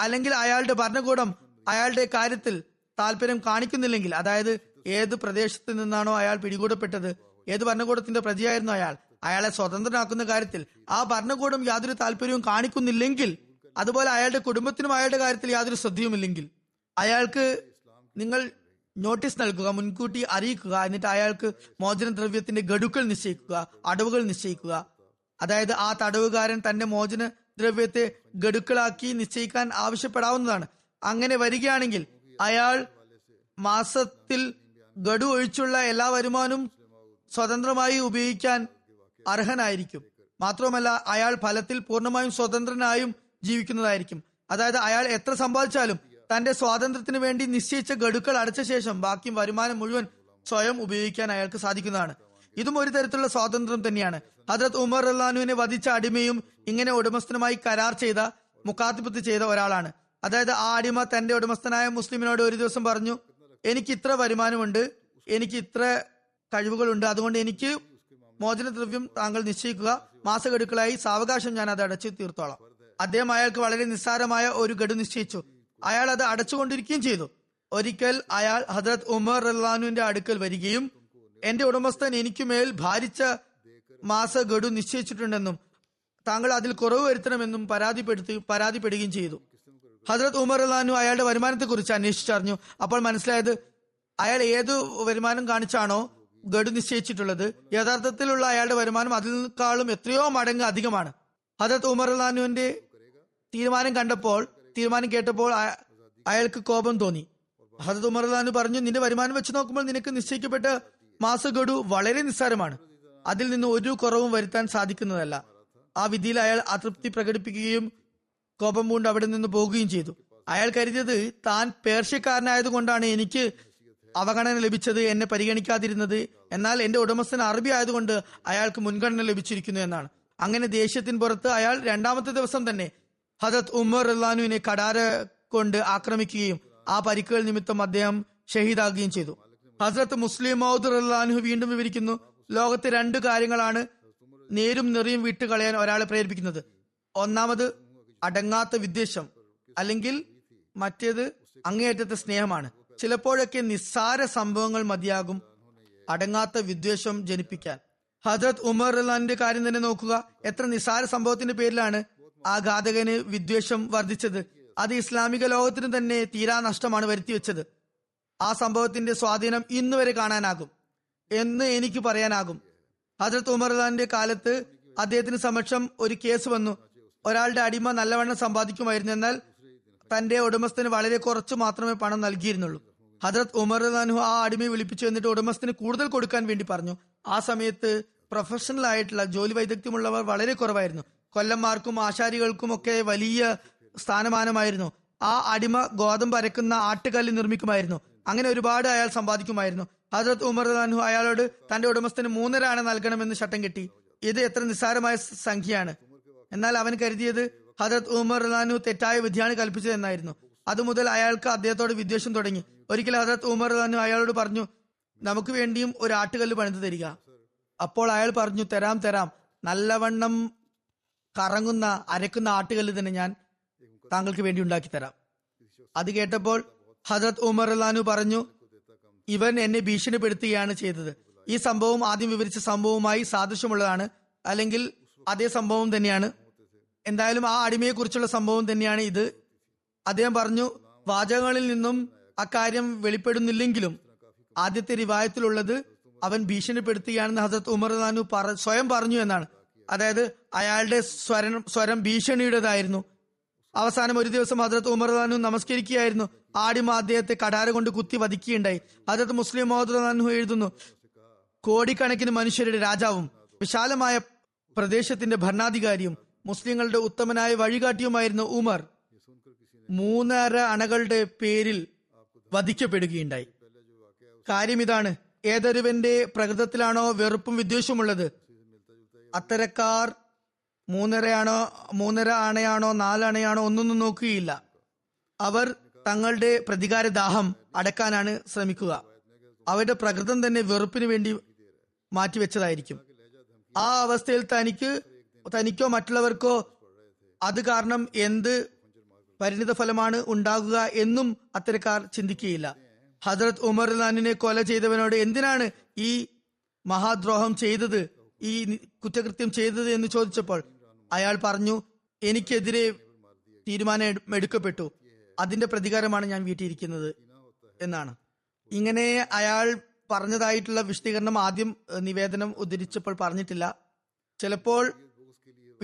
അല്ലെങ്കിൽ അയാളുടെ ഭരണകൂടം അയാളുടെ കാര്യത്തിൽ താല്പര്യം കാണിക്കുന്നില്ലെങ്കിൽ അതായത് ഏത് പ്രദേശത്ത് നിന്നാണോ അയാൾ പിടികൂടപ്പെട്ടത് ഏത് ഭരണകൂടത്തിന്റെ പ്രതിയായിരുന്നു അയാൾ അയാളെ സ്വതന്ത്രനാക്കുന്ന കാര്യത്തിൽ ആ ഭരണകൂടം യാതൊരു താല്പര്യവും കാണിക്കുന്നില്ലെങ്കിൽ അതുപോലെ അയാളുടെ കുടുംബത്തിനും അയാളുടെ കാര്യത്തിൽ യാതൊരു ശ്രദ്ധയുമില്ലെങ്കിൽ അയാൾക്ക് നിങ്ങൾ നോട്ടീസ് നൽകുക മുൻകൂട്ടി അറിയിക്കുക എന്നിട്ട് അയാൾക്ക് മോചന ദ്രവ്യത്തിന്റെ ഗഡുക്കൾ നിശ്ചയിക്കുക അടവുകൾ നിശ്ചയിക്കുക. അതായത് ആ തടവുകാരൻ തന്റെ മോചന ദ്രവ്യത്തെ ഗഡുക്കളാക്കി നിശ്ചയിക്കാൻ ആവശ്യപ്പെടാവുന്നതാണ്. അങ്ങനെ വരികയാണെങ്കിൽ അയാൾ മാസത്തിൽ ഗഡു ഒഴിച്ചുള്ള എല്ലാ വരുമാനവും സ്വതന്ത്രമായി ഉപയോഗിക്കാൻ അർഹനായിരിക്കും. മാത്രവുമല്ല അയാൾ ഫലത്തിൽ പൂർണമായും സ്വതന്ത്രനായും ജീവിക്കുന്നതായിരിക്കും. അതായത് അയാൾ എത്ര സമ്പാദിച്ചാലും തന്റെ സ്വാതന്ത്ര്യത്തിന് വേണ്ടി നിശ്ചയിച്ച ഗഡുക്കൾ അടച്ച ശേഷം ബാക്കി വരുമാനം മുഴുവൻ സ്വയം ഉപയോഗിക്കാൻ അയാൾക്ക് സാധിക്കുന്നതാണ്. ഇതും ഒരു തരത്തിലുള്ള സ്വാതന്ത്ര്യം തന്നെയാണ്. ഹജരത് ഉമർ അള്ളാനുവിനെ വധിച്ച അടിമയും ഇങ്ങനെ ഉടമസ്ഥനുമായി കരാർ ചെയ്ത മുക്കാത്തിപ്പത്ത് ചെയ്ത ഒരാളാണ്. അതായത് ആ അടിമ തന്റെ ഉടമസ്ഥനായ മുസ്ലിമിനോട് ഒരു ദിവസം പറഞ്ഞു എനിക്ക് ഇത്ര വരുമാനമുണ്ട് എനിക്ക് ഇത്ര കഴിവുകളുണ്ട് അതുകൊണ്ട് എനിക്ക് മോചനദ്രവ്യം താങ്കൾ നിശ്ചയിക്കുക. മാസഗഡുക്കളായി സാവകാശം ഞാൻ അത് അടച്ചു തീർത്തോളാം. അദ്ദേഹം അയാൾക്ക് വളരെ നിസ്സാരമായ ഒരു ഗഡു നിശ്ചയിച്ചു. അയാൾ അത് അടച്ചുകൊണ്ടിരിക്കുകയും ചെയ്തു. ഒരിക്കൽ അയാൾ ഹജ്രത് ഉമർ റഹ്ലാനുവിന്റെ അടുക്കൽ വരികയും എന്റെ ഉടമസ്ഥൻ എനിക്കുമേൽ ഭാരിച്ച മാസ ഗഡു നിശ്ചയിച്ചിട്ടുണ്ടെന്നും താങ്കൾ അതിൽ കുറവ് വരുത്തണമെന്നും പരാതിപ്പെടുത്തി പരാതിപ്പെടുകയും ചെയ്തു. ഹജ്രത് ഉമർ റഹ്ലാനു അയാളുടെ വരുമാനത്തെക്കുറിച്ച് അന്വേഷിച്ചറിഞ്ഞു. അപ്പോൾ മനസ്സിലായത് അയാൾ ഏത് വരുമാനം കാണിച്ചാണോ ഗഡു നിശ്ചയിച്ചിട്ടുള്ളത്. യഥാർത്ഥത്തിലുള്ള അയാളുടെ വരുമാനം അതിനേക്കാളും എത്രയോ മടങ്ങ് അധികമാണ്. ഹദത്ത് ഉമർ അള്ളഹാനുവിന്റെ തീരുമാനം കണ്ടപ്പോൾ തീരുമാനം കേട്ടപ്പോൾ അയാൾക്ക് കോപം തോന്നി. ഹദത്ത് ഉമർ അള്ളഹാനു പറഞ്ഞു നിന്റെ വരുമാനം വെച്ച് നോക്കുമ്പോൾ നിനക്ക് നിശ്ചയിക്കപ്പെട്ട മാസ ഗഡു വളരെ നിസ്സാരമാണ്. അതിൽ നിന്ന് ഒരു കുറവും വരുത്താൻ സാധിക്കുന്നതല്ല. ആ വിധിയിൽ അയാൾ അതൃപ്തി പ്രകടിപ്പിക്കുകയും കോപം കൊണ്ട് അവിടെ നിന്ന് പോകുകയും ചെയ്തു. അയാൾ കരുതിയത് താൻ പേർഷ്യക്കാരനായതുകൊണ്ടാണ് എനിക്ക് അവഗണന ലഭിച്ചത് എന്നെ പരിഗണിക്കാതിരുന്നത്. എന്നാൽ എന്റെ ഉടമസ്ഥൻ അറബി ആയതുകൊണ്ട് അയാൾക്ക് മുൻഗണന ലഭിച്ചിരിക്കുന്നു എന്നാണ്. അങ്ങനെ ദേഷ്യത്തിന് പുറത്ത് അയാൾ രണ്ടാമത്തെ ദിവസം തന്നെ ഹജത് ഉമർ റഹ്ലാനുവിനെ കടാര കൊണ്ട് ആക്രമിക്കുകയും ആ പരിക്കുകൾ നിമിത്തം അദ്ദേഹം ഷഹീദാകുകയും ചെയ്തു. ഹസ്രത്ത് മുസ്ലിം മൗദ് റഹ്ലാനു വീണ്ടും വിവരിക്കുന്നു ലോകത്തെ രണ്ട് കാര്യങ്ങളാണ് നേരും നെറിയും വിട്ടുകളയാൻ ഒരാളെ പ്രേരിപ്പിക്കുന്നത്. ഒന്നാമത് അടങ്ങാത്ത വിദ്വേഷം അല്ലെങ്കിൽ മറ്റേത് അങ്ങേയറ്റത്തെ സ്നേഹമാണ്. ചിലപ്പോഴൊക്കെ നിസ്സാര സംഭവങ്ങൾ മതിയാകും. അടങ്ങാത്ത വിദ്വേഷം ജനിപ്പിക്കാൻ. ഹജ്രത് ഉമർ അള്ളാന്റെ കാര്യം തന്നെ നോക്കുക. എത്ര നിസ്സാര സംഭവത്തിന്റെ പേരിലാണ് ആ ഘാതകന് വിദ്വേഷം വർദ്ധിച്ചത്. അത് ഇസ്ലാമിക ലോകത്തിന് തന്നെ തീരാ നഷ്ടമാണ് വരുത്തിവെച്ചത്. ആ സംഭവത്തിന്റെ സ്വാധീനം ഇന്ന് വരെ കാണാനാകും. എന്ന് എനിക്ക് പറയാനാകും. ഹജ്രത് ഉമർ റഹ്ലാന്റെ കാലത്ത് അദ്ദേഹത്തിന് സമക്ഷം ഒരു കേസ് വന്നു. ഒരാളുടെ അടിമ നല്ലവണ്ണം സമ്പാദിക്കുമായിരുന്നു. എന്നാൽ തന്റെ ഉടമസ്ഥന് വളരെ കുറച്ച് മാത്രമേ പണം നൽകിയിരുന്നുള്ളൂ. ഹജറത് ഉമർദാനു ആ അടിമയെ വിളിപ്പിച്ചു എന്നിട്ട് ഉടമസ്ഥന് കൂടുതൽ കൊടുക്കാൻ വേണ്ടി പറഞ്ഞു. ആ സമയത്ത് പ്രൊഫഷണൽ ആയിട്ടുള്ള ജോലി വൈദഗ്ധ്യമുള്ളവർ വളരെ കുറവായിരുന്നു. കൊല്ലന്മാർക്കും ആശാരികൾക്കും ഒക്കെ വലിയ സ്ഥാനമാനമായിരുന്നു. ആ അടിമ ഗോതമ്പ് അരക്കുന്ന ആട്ടുകല്ല് നിർമ്മിക്കുമായിരുന്നു. അങ്ങനെ ഒരുപാട് അയാൾ സമ്പാദിക്കുമായിരുന്നു. ഹജറത് ഉമർ അൻഹു അയാളോട് തന്റെ ഉടമസ്ഥന് മൂന്നര ആണ് നൽകണമെന്ന് ചട്ടം കെട്ടി. ഇത് എത്ര നിസ്സാരമായ സംഖ്യയാണ്. എന്നാൽ അവൻ കരുതിയത് ഹജറത് ഉമർ റാനു തെറ്റായ വിധിയാണ് കൽപ്പിച്ചതെന്നായിരുന്നു. അതുമുതൽ അയാൾക്ക് അദ്ദേഹത്തോട് വിദ്വേഷം തുടങ്ങി. ഒരിക്കൽ ഹജറത് ഉമർ റാനു അയാളോട് പറഞ്ഞു നമുക്ക് വേണ്ടിയും ഒരു ആട്ടുകല്ല് പണിത് തരിക. അപ്പോൾ അയാൾ പറഞ്ഞു തരാം തരാം. നല്ലവണ്ണം കറങ്ങുന്ന അരക്കുന്ന ആട്ടുകല്ല് തന്നെ ഞാൻ താങ്കൾക്ക് വേണ്ടി ഉണ്ടാക്കി തരാം. അത് കേട്ടപ്പോൾ ഹജറത് ഉമർ റാനു പറഞ്ഞു ഇവൻ എന്നെ ഭീഷണിപ്പെടുത്തുകയാണ് ചെയ്തത്. ഈ സംഭവം ആദ്യം വിവരിച്ച സംഭവവുമായി സാദൃശ്യമുള്ളതാണ് അല്ലെങ്കിൽ അതേ സംഭവം തന്നെയാണ്. എന്തായാലും ആ അടിമയെ കുറിച്ചുള്ള സംഭവം തന്നെയാണ് ഇത്. അദ്ദേഹം പറഞ്ഞു വാചകങ്ങളിൽ നിന്നും അക്കാര്യം വെളിപ്പെടുന്നില്ലെങ്കിലും ആദ്യത്തെ റിവായത്തിലുള്ളത് അവൻ ഭീഷണിപ്പെടുത്തുകയാണെന്ന് ഹസത്ത് ഉമർ നാനു പറ സ്വയം പറഞ്ഞു എന്നാണ്. അതായത് അയാളുടെ സ്വരം സ്വരം ഭീഷണിയുടേതായിരുന്നു. അവസാനം ഒരു ദിവസം ഹജറത്ത് ഉമർ നാനു നമസ്കരിക്കുകയായിരുന്നു. ആടിമ അദ്ദേഹത്തെ കടാര കൊണ്ട് കുത്തി വധിക്കുകയുണ്ടായി. ഹജറത്ത് മുസ്ലിം മഹദ് നാനു എഴുതുന്നു കോടിക്കണക്കിന് മനുഷ്യരുടെ രാജാവും വിശാലമായ പ്രദേശത്തിന്റെ ഭരണാധികാരിയും മുസ്ലിങ്ങളുടെ ഉത്തമനായ വഴികാട്ടിയുമായിരുന്ന ഉമർ. മൂന്നര അണകളുടെ പേരിൽ വധിക്കപ്പെടുകയുണ്ടായി. കാര്യം ഇതാണ് ഏതൊരുവന്റെ പ്രകൃതത്തിലാണോ വെറുപ്പും വിദ്വേഷമുള്ളത് അത്തരക്കാർ മൂന്നരയാണോ മൂന്നര അണയാണോ നാലണയാണോ ഒന്നൊന്നും നോക്കുകയില്ല. അവർ തങ്ങളുടെ പ്രതികാര ദാഹം അടക്കാനാണ് ശ്രമിക്കുക. അവരുടെ പ്രകൃതം തന്നെ വെറുപ്പിന് വേണ്ടി മാറ്റിവെച്ചതായിരിക്കും. ആ അവസ്ഥയിൽ തനിക്ക് തനിക്കോ മറ്റുള്ളവർക്കോ അത് കാരണം എന്ത് പരിണിത ഫലമാണ് ഉണ്ടാകുക എന്നും അത്തരക്കാർ ചിന്തിക്കുകയില്ല. ഹജ്രത് ഉമർ ലാനിനെ കൊല ചെയ്തവനോട് എന്തിനാണ് ഈ മഹാദ്രോഹം ചെയ്തത് ഈ കുറ്റകൃത്യം ചെയ്തത് എന്ന് ചോദിച്ചപ്പോൾ അയാൾ പറഞ്ഞു എനിക്കെതിരെ തീരുമാനം എടുക്കപ്പെട്ടു. അതിന്റെ പ്രതികാരമാണ് ഞാൻ വീട്ടിയിരിക്കുന്നത്. എന്നാണ്. ഇങ്ങനെ അയാൾ പറഞ്ഞതായിട്ടുള്ള വിശദീകരണം ആദ്യം നിവേദനം ഉദ്ധരിച്ചപ്പോൾ പറഞ്ഞിട്ടില്ല. ചിലപ്പോൾ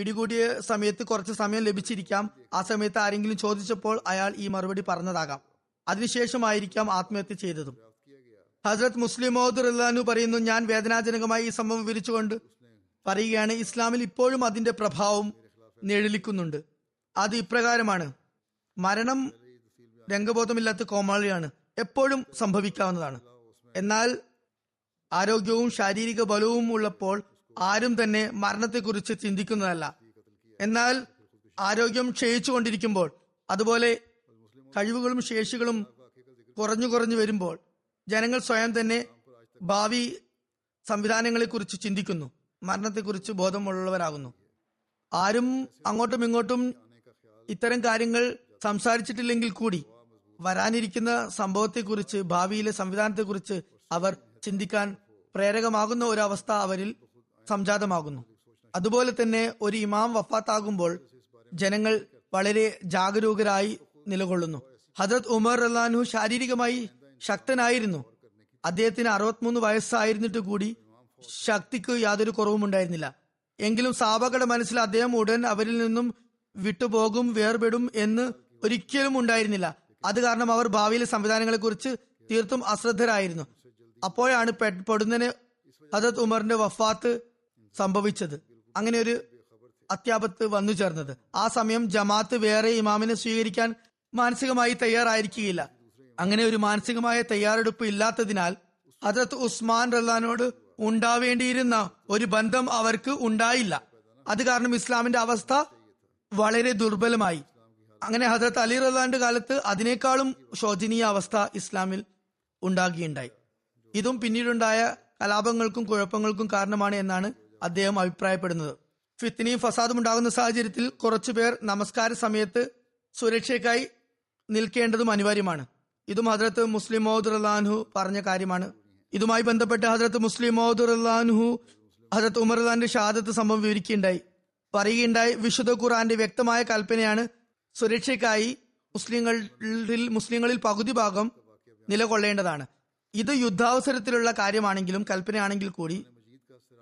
പിടികൂടിയ സമയത്ത് കുറച്ച് സമയം ലഭിച്ചിരിക്കാം. ആ സമയത്ത് ആരെങ്കിലും ചോദിച്ചപ്പോൾ അയാൾ ഈ മറുപടി പറഞ്ഞതാകാം. അതിനുശേഷമായിരിക്കാം ആത്മഹത്യ ചെയ്തതും. ഹസ്രത് മുസ്ലിം റഹ്ലാനു പറയുന്നു ഞാൻ വേദനാജനകമായി ഈ സംഭവം വിവരിച്ചുകൊണ്ട് പറയുകയാണ് ഇസ്ലാമിൽ ഇപ്പോഴും അതിന്റെ പ്രഭാവം നിഴലിക്കുന്നുണ്ട്. അത് ഇപ്രകാരമാണ്. മരണം രംഗബോധമില്ലാത്ത കോമാളിയാണ്. എപ്പോഴും സംഭവിക്കാവുന്നതാണ്. എന്നാൽ ആരോഗ്യവും ശാരീരിക ബലവും ഉള്ളപ്പോൾ ആരും തന്നെ മരണത്തെക്കുറിച്ച് ചിന്തിക്കുന്നതല്ല. എന്നാൽ ആരോഗ്യം ക്ഷയിച്ചുകൊണ്ടിരിക്കുമ്പോൾ അതുപോലെ കഴിവുകളും ശേഷികളും കുറഞ്ഞു കുറഞ്ഞു വരുമ്പോൾ ജനങ്ങൾ സ്വയം തന്നെ ഭാവി സംവിധാനങ്ങളെക്കുറിച്ച് ചിന്തിക്കുന്നു മരണത്തെക്കുറിച്ച് ബോധമുള്ളവരാകുന്നു. ആരും അങ്ങോട്ടും ഇങ്ങോട്ടും ഇത്തരം കാര്യങ്ങൾ സംസാരിച്ചിട്ടില്ലെങ്കിൽ കൂടി വരാനിരിക്കുന്ന സംഭവത്തെക്കുറിച്ച് ഭാവിയിലെ സംവിധാനത്തെക്കുറിച്ച് അവർ ചിന്തിക്കാൻ പ്രേരകമാകുന്ന ഒരു അവസ്ഥ അവരിൽ സംജാതമാകുന്നു. അതുപോലെ തന്നെ ഒരു ഇമാം വഫാത്താകുമ്പോൾ ജനങ്ങൾ വളരെ ജാഗരൂകരായി നിലകൊള്ളുന്നു. ഹജത് ഉമർ അള്ളാഹു ശാരീരികമായി ശക്തനായിരുന്നു. അദ്ദേഹത്തിന് അറുപത്തിമൂന്ന് വയസ്സായിരുന്നിട്ട് കൂടി ശക്തിക്ക് യാതൊരു കുറവും ഉണ്ടായിരുന്നില്ല. എങ്കിലും സാബകളുടെ മനസ്സിൽ അദ്ദേഹം ഉടൻ അവരിൽ നിന്നും വിട്ടുപോകും വേർപെടും എന്ന് ഒരിക്കലും ഉണ്ടായിരുന്നില്ല. അത് കാരണം അവർ ഭാവിയിലെ സംവിധാനങ്ങളെ കുറിച്ച് തീർത്തും അശ്രദ്ധരായിരുന്നു. അപ്പോഴാണ് പെ- പൊടുന്നനെ ഹജത് ഉമറിന്റെ വഫാത്ത് സംഭവിച്ചത്. അങ്ങനെ ഒരു അത്യാപത്ത് വന്നു ചേർന്നത്. ആ സമയം ജമാഅത്ത് വേറെ ഇമാമിനെ സ്വീകരിക്കാൻ മാനസികമായി തയ്യാറായിരിക്കുകയില്ല. അങ്ങനെ ഒരു മാനസികമായ തയ്യാറെടുപ്പ് ഇല്ലാത്തതിനാൽ ഹജറത്ത് ഉസ്മാൻ റല്ലാനോട് ഉണ്ടാവേണ്ടിയിരുന്ന ഒരു ബന്ധം അവർക്ക് ഉണ്ടായില്ല. അത് കാരണം ഇസ്ലാമിന്റെ അവസ്ഥ വളരെ ദുർബലമായി. അങ്ങനെ ഹജറത്ത് അലി റല്ലാന്റെ കാലത്ത് അതിനേക്കാളും ശോചനീയ അവസ്ഥ ഇസ്ലാമിൽ ഉണ്ടാകുകയുണ്ടായി. ഇതും പിന്നീടുണ്ടായ കലാപങ്ങൾക്കും കുഴപ്പങ്ങൾക്കും കാരണമാണ് എന്നാണ് അദ്ദേഹം അഭിപ്രായപ്പെടുന്നത്. ഫിത്തിനിയും ഫസാദും ഉണ്ടാകുന്ന സാഹചര്യത്തിൽ കുറച്ചുപേർ നമസ്കാര സമയത്ത് സുരക്ഷയ്ക്കായി നിൽക്കേണ്ടതും അനിവാര്യമാണ്. ഇതും ഹജ്രത്ത് മുസ്ലിം മൗദ് അള്ളാൻഹു പറഞ്ഞ കാര്യമാണ്. ഇതുമായി ബന്ധപ്പെട്ട് ഹജ്രത്ത് മുസ്ലിം മൗദ് അള്ളാൻഹു ഹജ്രത്ത് ഉമർ അള്ളാന്റെ ഷഹാദത്ത് സംഭവം വിവരിക്കുകയുണ്ടായി. പറയുകയുണ്ടായി. വിശുദ്ധ ഖുറാന്റെ വ്യക്തമായ കൽപ്പനയാണ് സുരക്ഷയ്ക്കായി മുസ്ലിങ്ങളിൽ മുസ്ലിങ്ങളിൽ പകുതി ഭാഗം നിലകൊള്ളേണ്ടതാണ്. ഇത് യുദ്ധാവസരത്തിലുള്ള കാര്യമാണെങ്കിലും കൽപ്പനയാണെങ്കിൽ കൂടി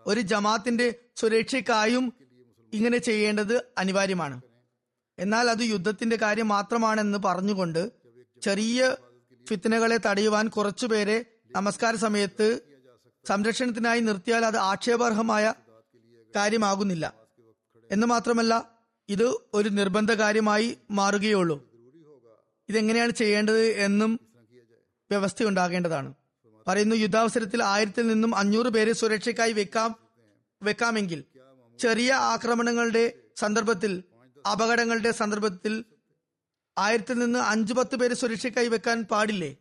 ഒരു ജമാത്തിന്റെ സുരക്ഷയ്ക്കായും ഇങ്ങനെ ചെയ്യേണ്ടത് അനിവാര്യമാണ്. എന്നാൽ അത് യുദ്ധത്തിന്റെ കാര്യം മാത്രമാണെന്ന് പറഞ്ഞുകൊണ്ട് ചെറിയ ഫിത്തനകളെ തടയുവാൻ കുറച്ചുപേരെ നമസ്കാര സമയത്ത് സംരക്ഷണത്തിനായി നിർത്തിയാൽ അത് ആക്ഷേപാർഹമായ കാര്യമാകുന്നില്ല. എന്ന് മാത്രമല്ല ഇത് ഒരു നിർബന്ധ കാര്യമായി മാറുകയുള്ളൂ. ഇതെങ്ങനെയാണ് ചെയ്യേണ്ടത് എന്നും വ്യവസ്ഥ ഉണ്ടാകേണ്ടതാണ് പറയുന്നു യുദ്ധാവസരത്തിൽ ആയിരത്തിൽ നിന്നും അഞ്ഞൂറ് പേരെ സുരക്ഷയ്ക്കായി വെക്കാം വെക്കാമെങ്കിൽ ചെറിയ ആക്രമണങ്ങളുടെ സന്ദർഭത്തിൽ അപകടങ്ങളുടെ സന്ദർഭത്തിൽ ആയിരത്തിൽ നിന്ന് അഞ്ചു പത്ത് പേരെ സുരക്ഷയ്ക്കായി വെക്കാൻ പാടില്ലേ?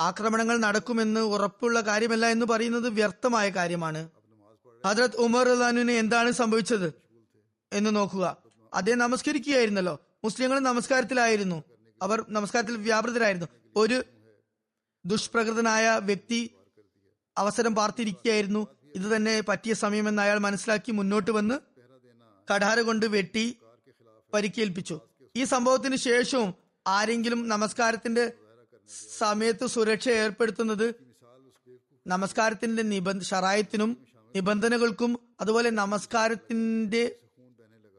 ആക്രമണങ്ങൾ നടക്കുമെന്ന് ഉറപ്പുള്ള കാര്യമല്ല എന്ന് പറയുന്നത് വ്യർത്ഥമായ കാര്യമാണ്. ഹജറത് ഉമർ റഹ്ലാനുവിന് എന്താണ് സംഭവിച്ചത് എന്ന് നോക്കുക. അദ്ദേഹം നമസ്കരിക്കുകയായിരുന്നല്ലോ. മുസ്ലിങ്ങൾ നമസ്കാരത്തിലായിരുന്നു. അവർ നമസ്കാരത്തിൽ വ്യാപൃതരായിരുന്നു. ഒരു ദുഷ്പ്രകൃതനായ വ്യക്തി അവസരം പാർത്തിരിക്കുകയായിരുന്നു. ഇത് തന്നെ പറ്റിയ സമയമെന്ന് അയാൾ മനസ്സിലാക്കി മുന്നോട്ട് വന്ന് കഠാര കൊണ്ട് വെട്ടി പരിക്കേൽപ്പിച്ചു. ഈ സംഭവത്തിന് ശേഷവും ആരെങ്കിലും നമസ്കാരത്തിന്റെ സമയത്ത് സുരക്ഷ ഏർപ്പെടുത്തുന്നത് നമസ്കാരത്തിന്റെ നിബന്ധ ഷറായത്തിനും നിബന്ധനകൾക്കും അതുപോലെ നമസ്കാരത്തിന്റെ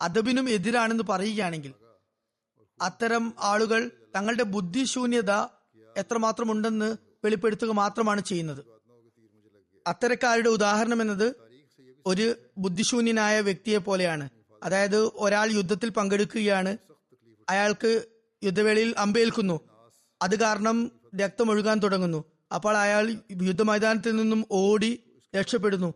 അദബിനും എതിരാണെന്ന് പറയുകയാണെങ്കിൽ അത്തരം ആളുകൾ തങ്ങളുടെ ബുദ്ധിശൂന്യത എത്രമാത്രം ഉണ്ടെന്ന് വെളിപ്പെടുത്തുക മാത്രമാണ് ചെയ്യുന്നത്. അത്തരക്കാരുടെ ഉദാഹരണം എന്നത് ഒരു ബുദ്ധിശൂന്യനായ വ്യക്തിയെ പോലെയാണ്. അതായത് ഒരാൾ യുദ്ധത്തിൽ പങ്കെടുക്കുകയാണ്. അയാൾക്ക് യുദ്ധവേളയിൽ അമ്പേൽക്കുന്നു. അത് കാരണം രക്തം ഒഴുകാൻ തുടങ്ങുന്നു. അപ്പോൾ അയാൾ യുദ്ധമൈതാനത്തിൽ നിന്നും ഓടി രക്ഷപ്പെടുന്നു.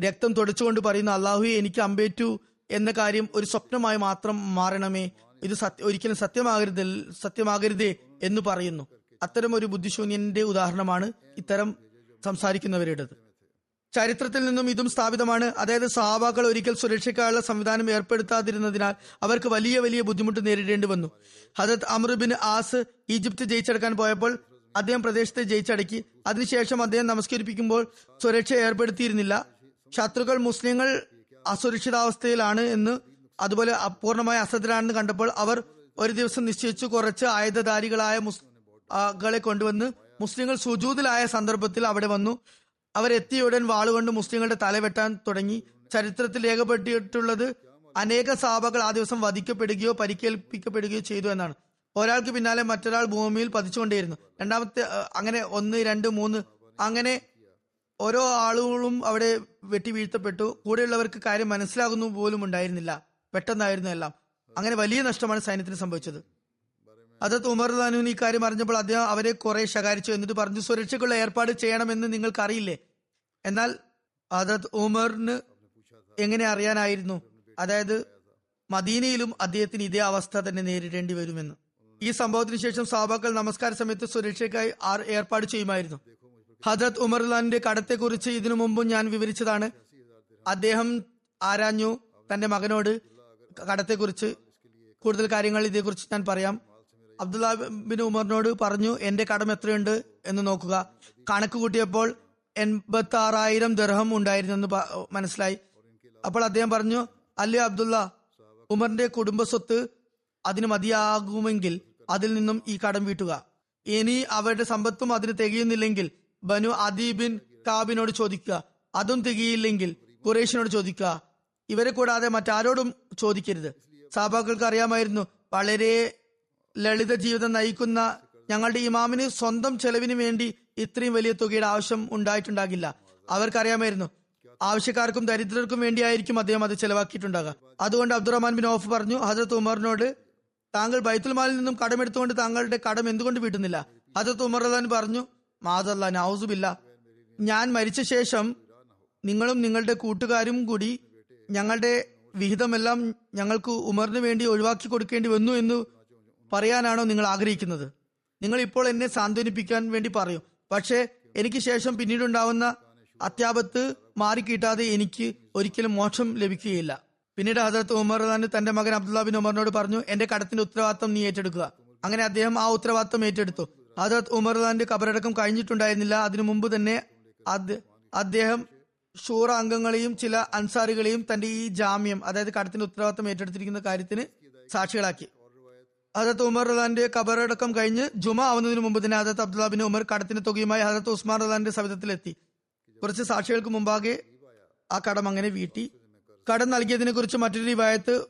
രക്തം തുടച്ചുകൊണ്ട് പറയുന്നു അള്ളാഹു എനിക്ക് അമ്പേറ്റു എന്ന കാര്യം ഒരു സ്വപ്നമായി മാത്രം മാറണമേ. ഇത് സത്യ ഒരിക്കലും സത്യമാകരുത് സത്യമാകരുതേ എന്ന് പറയുന്നു. അത്തരം ഒരു ബുദ്ധിശൂന്യന്റെ ഉദാഹരണമാണ് ഇത്തരം സംസാരിക്കുന്നവരുടേത്. ചരിത്രത്തിൽ നിന്നും ഇതും സ്ഥാപിതമാണ്. അതായത് സഹാബാക്കൾ ഒരിക്കൽ സുരക്ഷയ്ക്കായുള്ള സംവിധാനം ഏർപ്പെടുത്താതിരുന്നതിനാൽ അവർക്ക് വലിയ വലിയ ബുദ്ധിമുട്ട് നേരിടേണ്ടി വന്നു. ഹജത് അമറുബിൻ ആസ് ഈജിപ്ത് ജയിച്ചെടുക്കാൻ പോയപ്പോൾ അദ്ദേഹം പ്രദേശത്തെ ജയിച്ചടക്കി. അതിനുശേഷം അദ്ദേഹം നമസ്കരിപ്പിക്കുമ്പോൾ സുരക്ഷ ഏർപ്പെടുത്തിയിരുന്നില്ല. ശത്രുക്കൾ മുസ്ലിങ്ങൾ അസുരക്ഷിതാവസ്ഥയിലാണ് എന്ന് അതുപോലെ അപൂർണമായ അസത്തിലാണെന്ന് കണ്ടപ്പോൾ അവർ ഒരു ദിവസം നിശ്ചയിച്ചു കുറച്ച് ആയുധധാരികളായ മുസ്കളെ കൊണ്ടുവന്ന് മുസ്ലിങ്ങൾ സുജൂതിലായ സന്ദർഭത്തിൽ അവിടെ വന്നു. അവരെത്തിയ ഉടൻ വാളുകൊണ്ട് മുസ്ലിങ്ങളുടെ തല വെട്ടാൻ തുടങ്ങി. ചരിത്രത്തിൽ രേഖപ്പെട്ടിട്ടുള്ളത് അനേക സാബകൾ ആ ദിവസം വധിക്കപ്പെടുകയോ പരിക്കേൽപ്പിക്കപ്പെടുകയോ ചെയ്തു എന്നാണ്. ഒരാൾക്ക് പിന്നാലെ മറ്റൊരാൾ ഭൂമിയിൽ പതിച്ചുകൊണ്ടേയിരുന്നു. രണ്ടാമത്തെ അങ്ങനെ ഒന്ന് രണ്ട് മൂന്ന് അങ്ങനെ ഓരോ ആളുകളും അവിടെ വെട്ടി വീഴ്ത്തപ്പെട്ടു. കൂടെയുള്ളവർക്ക് കാര്യം മനസ്സിലാകുന്നു പോലും ഉണ്ടായിരുന്നില്ല. പെട്ടെന്നായിരുന്നു എല്ലാം. അങ്ങനെ വലിയ നഷ്ടമാണ് സൈന്യത്തിന് സംഭവിച്ചത്. അതത് ഉമർ ലാനുവിന് ഈ കാര്യം അറിഞ്ഞപ്പോൾ അദ്ദേഹം അവരെ കുറെ ശകാരിച്ചു. എന്നിട്ട് പറഞ്ഞു സുരക്ഷയ്ക്കുള്ള ഏർപ്പാട് ചെയ്യണമെന്ന് നിങ്ങൾക്ക് അറിയില്ലേ എന്നാൽ അതത് ഉമറിന് എങ്ങനെ അറിയാനായിരുന്നു? അതായത് മദീനയിലും അദ്ദേഹത്തിന് ഇതേ അവസ്ഥ തന്നെ നേരിടേണ്ടി വരുമെന്ന്. ഈ സംഭവത്തിന് ശേഷം സാബാക്കൾ നമസ്കാര സമയത്ത് സുരക്ഷയ്ക്കായി ആർ ഏർപ്പാട് ചെയ്യുമായിരുന്നു. ഹജത് ഉമർലാന്റെ കടത്തെക്കുറിച്ച് ഇതിനു മുമ്പും ഞാൻ വിവരിച്ചതാണ്. അദ്ദേഹം ആരാഞ്ഞു തന്റെ മകനോട് കടത്തെക്കുറിച്ച് കൂടുതൽ കാര്യങ്ങൾ ഇതേക്കുറിച്ച് ഞാൻ പറയാം. അബ്ദുല്ല ബിൻ ഉമറിനോട് പറഞ്ഞു എന്റെ കടം എത്രയുണ്ട്? എന്ന് നോക്കുക. കണക്ക് കൂട്ടിയപ്പോൾ എൺപത്തി ആറായിരം ദർഹം ഉണ്ടായിരുന്നെന്ന് മനസ്സിലായി. അപ്പോൾ അദ്ദേഹം പറഞ്ഞു അല്ലേ അബ്ദുള്ള ഉമറിന്റെ കുടുംബ സ്വത്ത് അതിന് മതിയാകുമെങ്കിൽ അതിൽ നിന്നും ഈ കടം വീട്ടുക. ഇനി അവരുടെ സമ്പത്തും അതിന് തികയുന്നില്ലെങ്കിൽ ബനു അദീബിൻ കാബിനോട് ചോദിക്കുക. അതും തികയില്ലെങ്കിൽ ഖുറേഷിനോട് ചോദിക്കുക. ഇവരെ കൂടാതെ മറ്റാരോടും ചോദിക്കരുത്. സാബാക്കൾക്ക് അറിയാമായിരുന്നു വളരെ ലളിത ജീവിതം നയിക്കുന്ന ഞങ്ങളുടെ ഇമാമിന് സ്വന്തം ചെലവിന് വേണ്ടി ഇത്രയും വലിയ തുകയുടെ ആവശ്യം ഉണ്ടായിട്ടുണ്ടാകില്ല. അവർക്കറിയാമായിരുന്നു. ആവശ്യക്കാർക്കും ദരിദ്രർക്കും വേണ്ടിയായിരിക്കും അദ്ദേഹം അത് ചെലവാക്കിയിട്ടുണ്ടാകുക അതുകൊണ്ട് അബ്ദുറഹ്മാൻ ബിൻ ഓഫ് പറഞ്ഞു ഹജരത്ത് ഉമറിനോട് താങ്കൾ ബൈത്തുൽ മാലിൽ നിന്നും കടമെടുത്തുകൊണ്ട് താങ്കളുടെ കടം എന്തുകൊണ്ട് വീട്ടുന്നില്ല? ഹജരത്ത് ഉമർ പറഞ്ഞു മാതല്ല നൌസുബില്ല. ഞാൻ മരിച്ച ശേഷം നിങ്ങളും നിങ്ങളുടെ കൂട്ടുകാരും കൂടി ഞങ്ങളുടെ വിഹിതമെല്ലാം ഞങ്ങൾക്ക് ഉമറിന് വേണ്ടി ഒഴിവാക്കി കൊടുക്കേണ്ടി വന്നു എന്ന് പറയാനാണോ നിങ്ങൾ ആഗ്രഹിക്കുന്നത്? നിങ്ങൾ ഇപ്പോൾ എന്നെ സാന്ത്വനിപ്പിക്കാൻ വേണ്ടി പറയും. പക്ഷേ എനിക്ക് ശേഷം പിന്നീടുണ്ടാവുന്ന അത്യാപത്ത് മാറിക്കിട്ടാതെ എനിക്ക് ഒരിക്കലും മോക്ഷം ലഭിക്കുകയില്ല. പിന്നീട് ഹസരത്ത് ഉമർ തന്നെ തന്റെ മകൻ അബ്ദുല്ല ബിൻ ഉമറിനോട് പറഞ്ഞു എന്റെ കടത്തിന്റെ ഉത്തരവാദിത്തം നീ ഏറ്റെടുക്കുക. അങ്ങനെ അദ്ദേഹം ആ ഉത്തരവാദിത്തം ഏറ്റെടുത്തു. ഹസരത്ത് ഉമർ ഖാന്റെ കബറടക്കം കഴിഞ്ഞിട്ടുണ്ടായിരുന്നില്ല. അതിനു മുമ്പ് തന്നെ അദ്ദേഹം ഷൂറ അംഗങ്ങളെയും ചില അൻസാറുകളെയും തന്റെ ഈ ജാമ്യം അതായത് കടത്തിന്റെ ഉത്തരവാദിത്തം ഏറ്റെടുത്തിരിക്കുന്ന കാര്യത്തിന് സാക്ഷികളാക്കി. ഹജരത്ത് ഉമർ റദാന്റെ കബറടക്കം കഴിഞ്ഞ് ജുമ ആവുന്നതിന് മുമ്പ് തന്നെ ഹജരത്ത് അബ്ദുല്ല ബിൻ ഉമർ കടത്തിന് തുകയുമായി ഹജരത്ത് ഉസ്മാൻ റദാന്റെ സവിധത്തിലെത്തി. കുറച്ച് സാക്ഷികൾക്ക് മുമ്പാകെ ആ കടം അങ്ങനെ വീട്ടി. കടം നൽകിയതിനെ കുറിച്ച് മറ്റൊരു റിവായത്ത്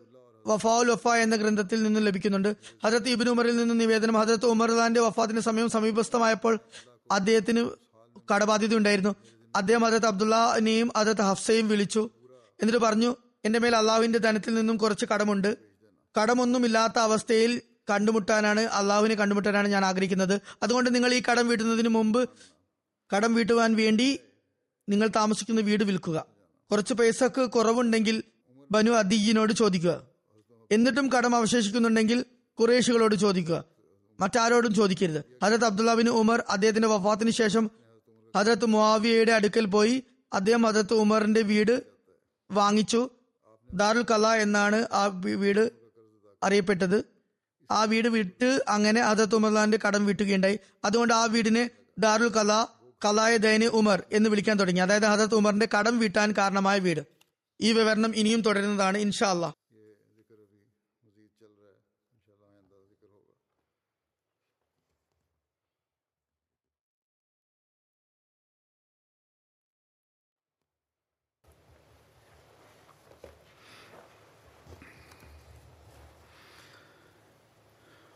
വഫാഉൽ വഫ എന്ന ഗ്രന്ഥത്തിൽ നിന്നും ലഭിക്കുന്നുണ്ട്. ഹജരത്ത് ഇബിൻ ഉമറിൽ നിന്ന് നിവേദനം ഹജരത്ത് ഉമർ റദാന്റെ വഫാത്തിന്റെ സമയം സമീപസ്ഥമായപ്പോൾ അദ്ദേഹത്തിന് കടബാധ്യത ഉണ്ടായിരുന്നു. അദ്ദേഹം ഹജരത്ത് അബ്ദുല്ലാനെയും ഹജരത്ത് ഹഫ്സയും വിളിച്ചു. എന്നിട്ട് പറഞ്ഞു എന്റെ മേൽ അള്ളാഹുവിന്റെ ധനത്തിൽ നിന്നും കുറച്ച് കടമുണ്ട്. കടമൊന്നുമില്ലാത്ത അവസ്ഥയിൽ കണ്ടുമുട്ടാനാണ് അള്ളാഹുവിനെ കണ്ടുമുട്ടാനാണ് ഞാൻ ആഗ്രഹിക്കുന്നത്. അതുകൊണ്ട് നിങ്ങൾ ഈ കടം വീട്ടുന്നതിന് മുമ്പ് കടം വീട്ടുവാൻ വേണ്ടി നിങ്ങൾ താമസിക്കുന്ന വീട് വിൽക്കുക. കുറച്ച് പൈസക്ക് കുറവുണ്ടെങ്കിൽ ബനു അദീജിനോട് ചോദിക്കുക. എന്നിട്ടും കടം അവശേഷിക്കുന്നുണ്ടെങ്കിൽ കുറേശികളോട് ചോദിക്കുക. മറ്റാരോടും ചോദിക്കരുത്. ഹജരത് അബ്ദുല്ലാബിൻ ഉമർ അദ്ദേഹത്തിന്റെ വഫാത്തിന് ശേഷം ഹജരത്ത് മുആവിയയുടെ അടുക്കൽ പോയി അദ്ദേഹം ഹജരത്ത് ഉമറിന്റെ വീട് വാങ്ങിച്ചു. ദാറുൽ കല എന്നാണ് ആ വീട് അറിയപ്പെട്ടത്. ആ വീട് വിട്ട് അങ്ങനെ അദത്ത് ഉമർലാന്റെ കടം വീട്ടുകയുണ്ടായി. അതുകൊണ്ട് ആ വീടിനെ ദാറുൽ കല കലായ ദൈന് ഉമർ എന്ന് വിളിക്കാൻ തുടങ്ങി. അതായത് ഹദത്ത് ഉമറിന്റെ കടം വീട്ടാൻ കാരണമായ വീട്. ഈ വിവരണം ഇനിയും തുടരുന്നതാണ് ഇൻഷാ അല്ലാ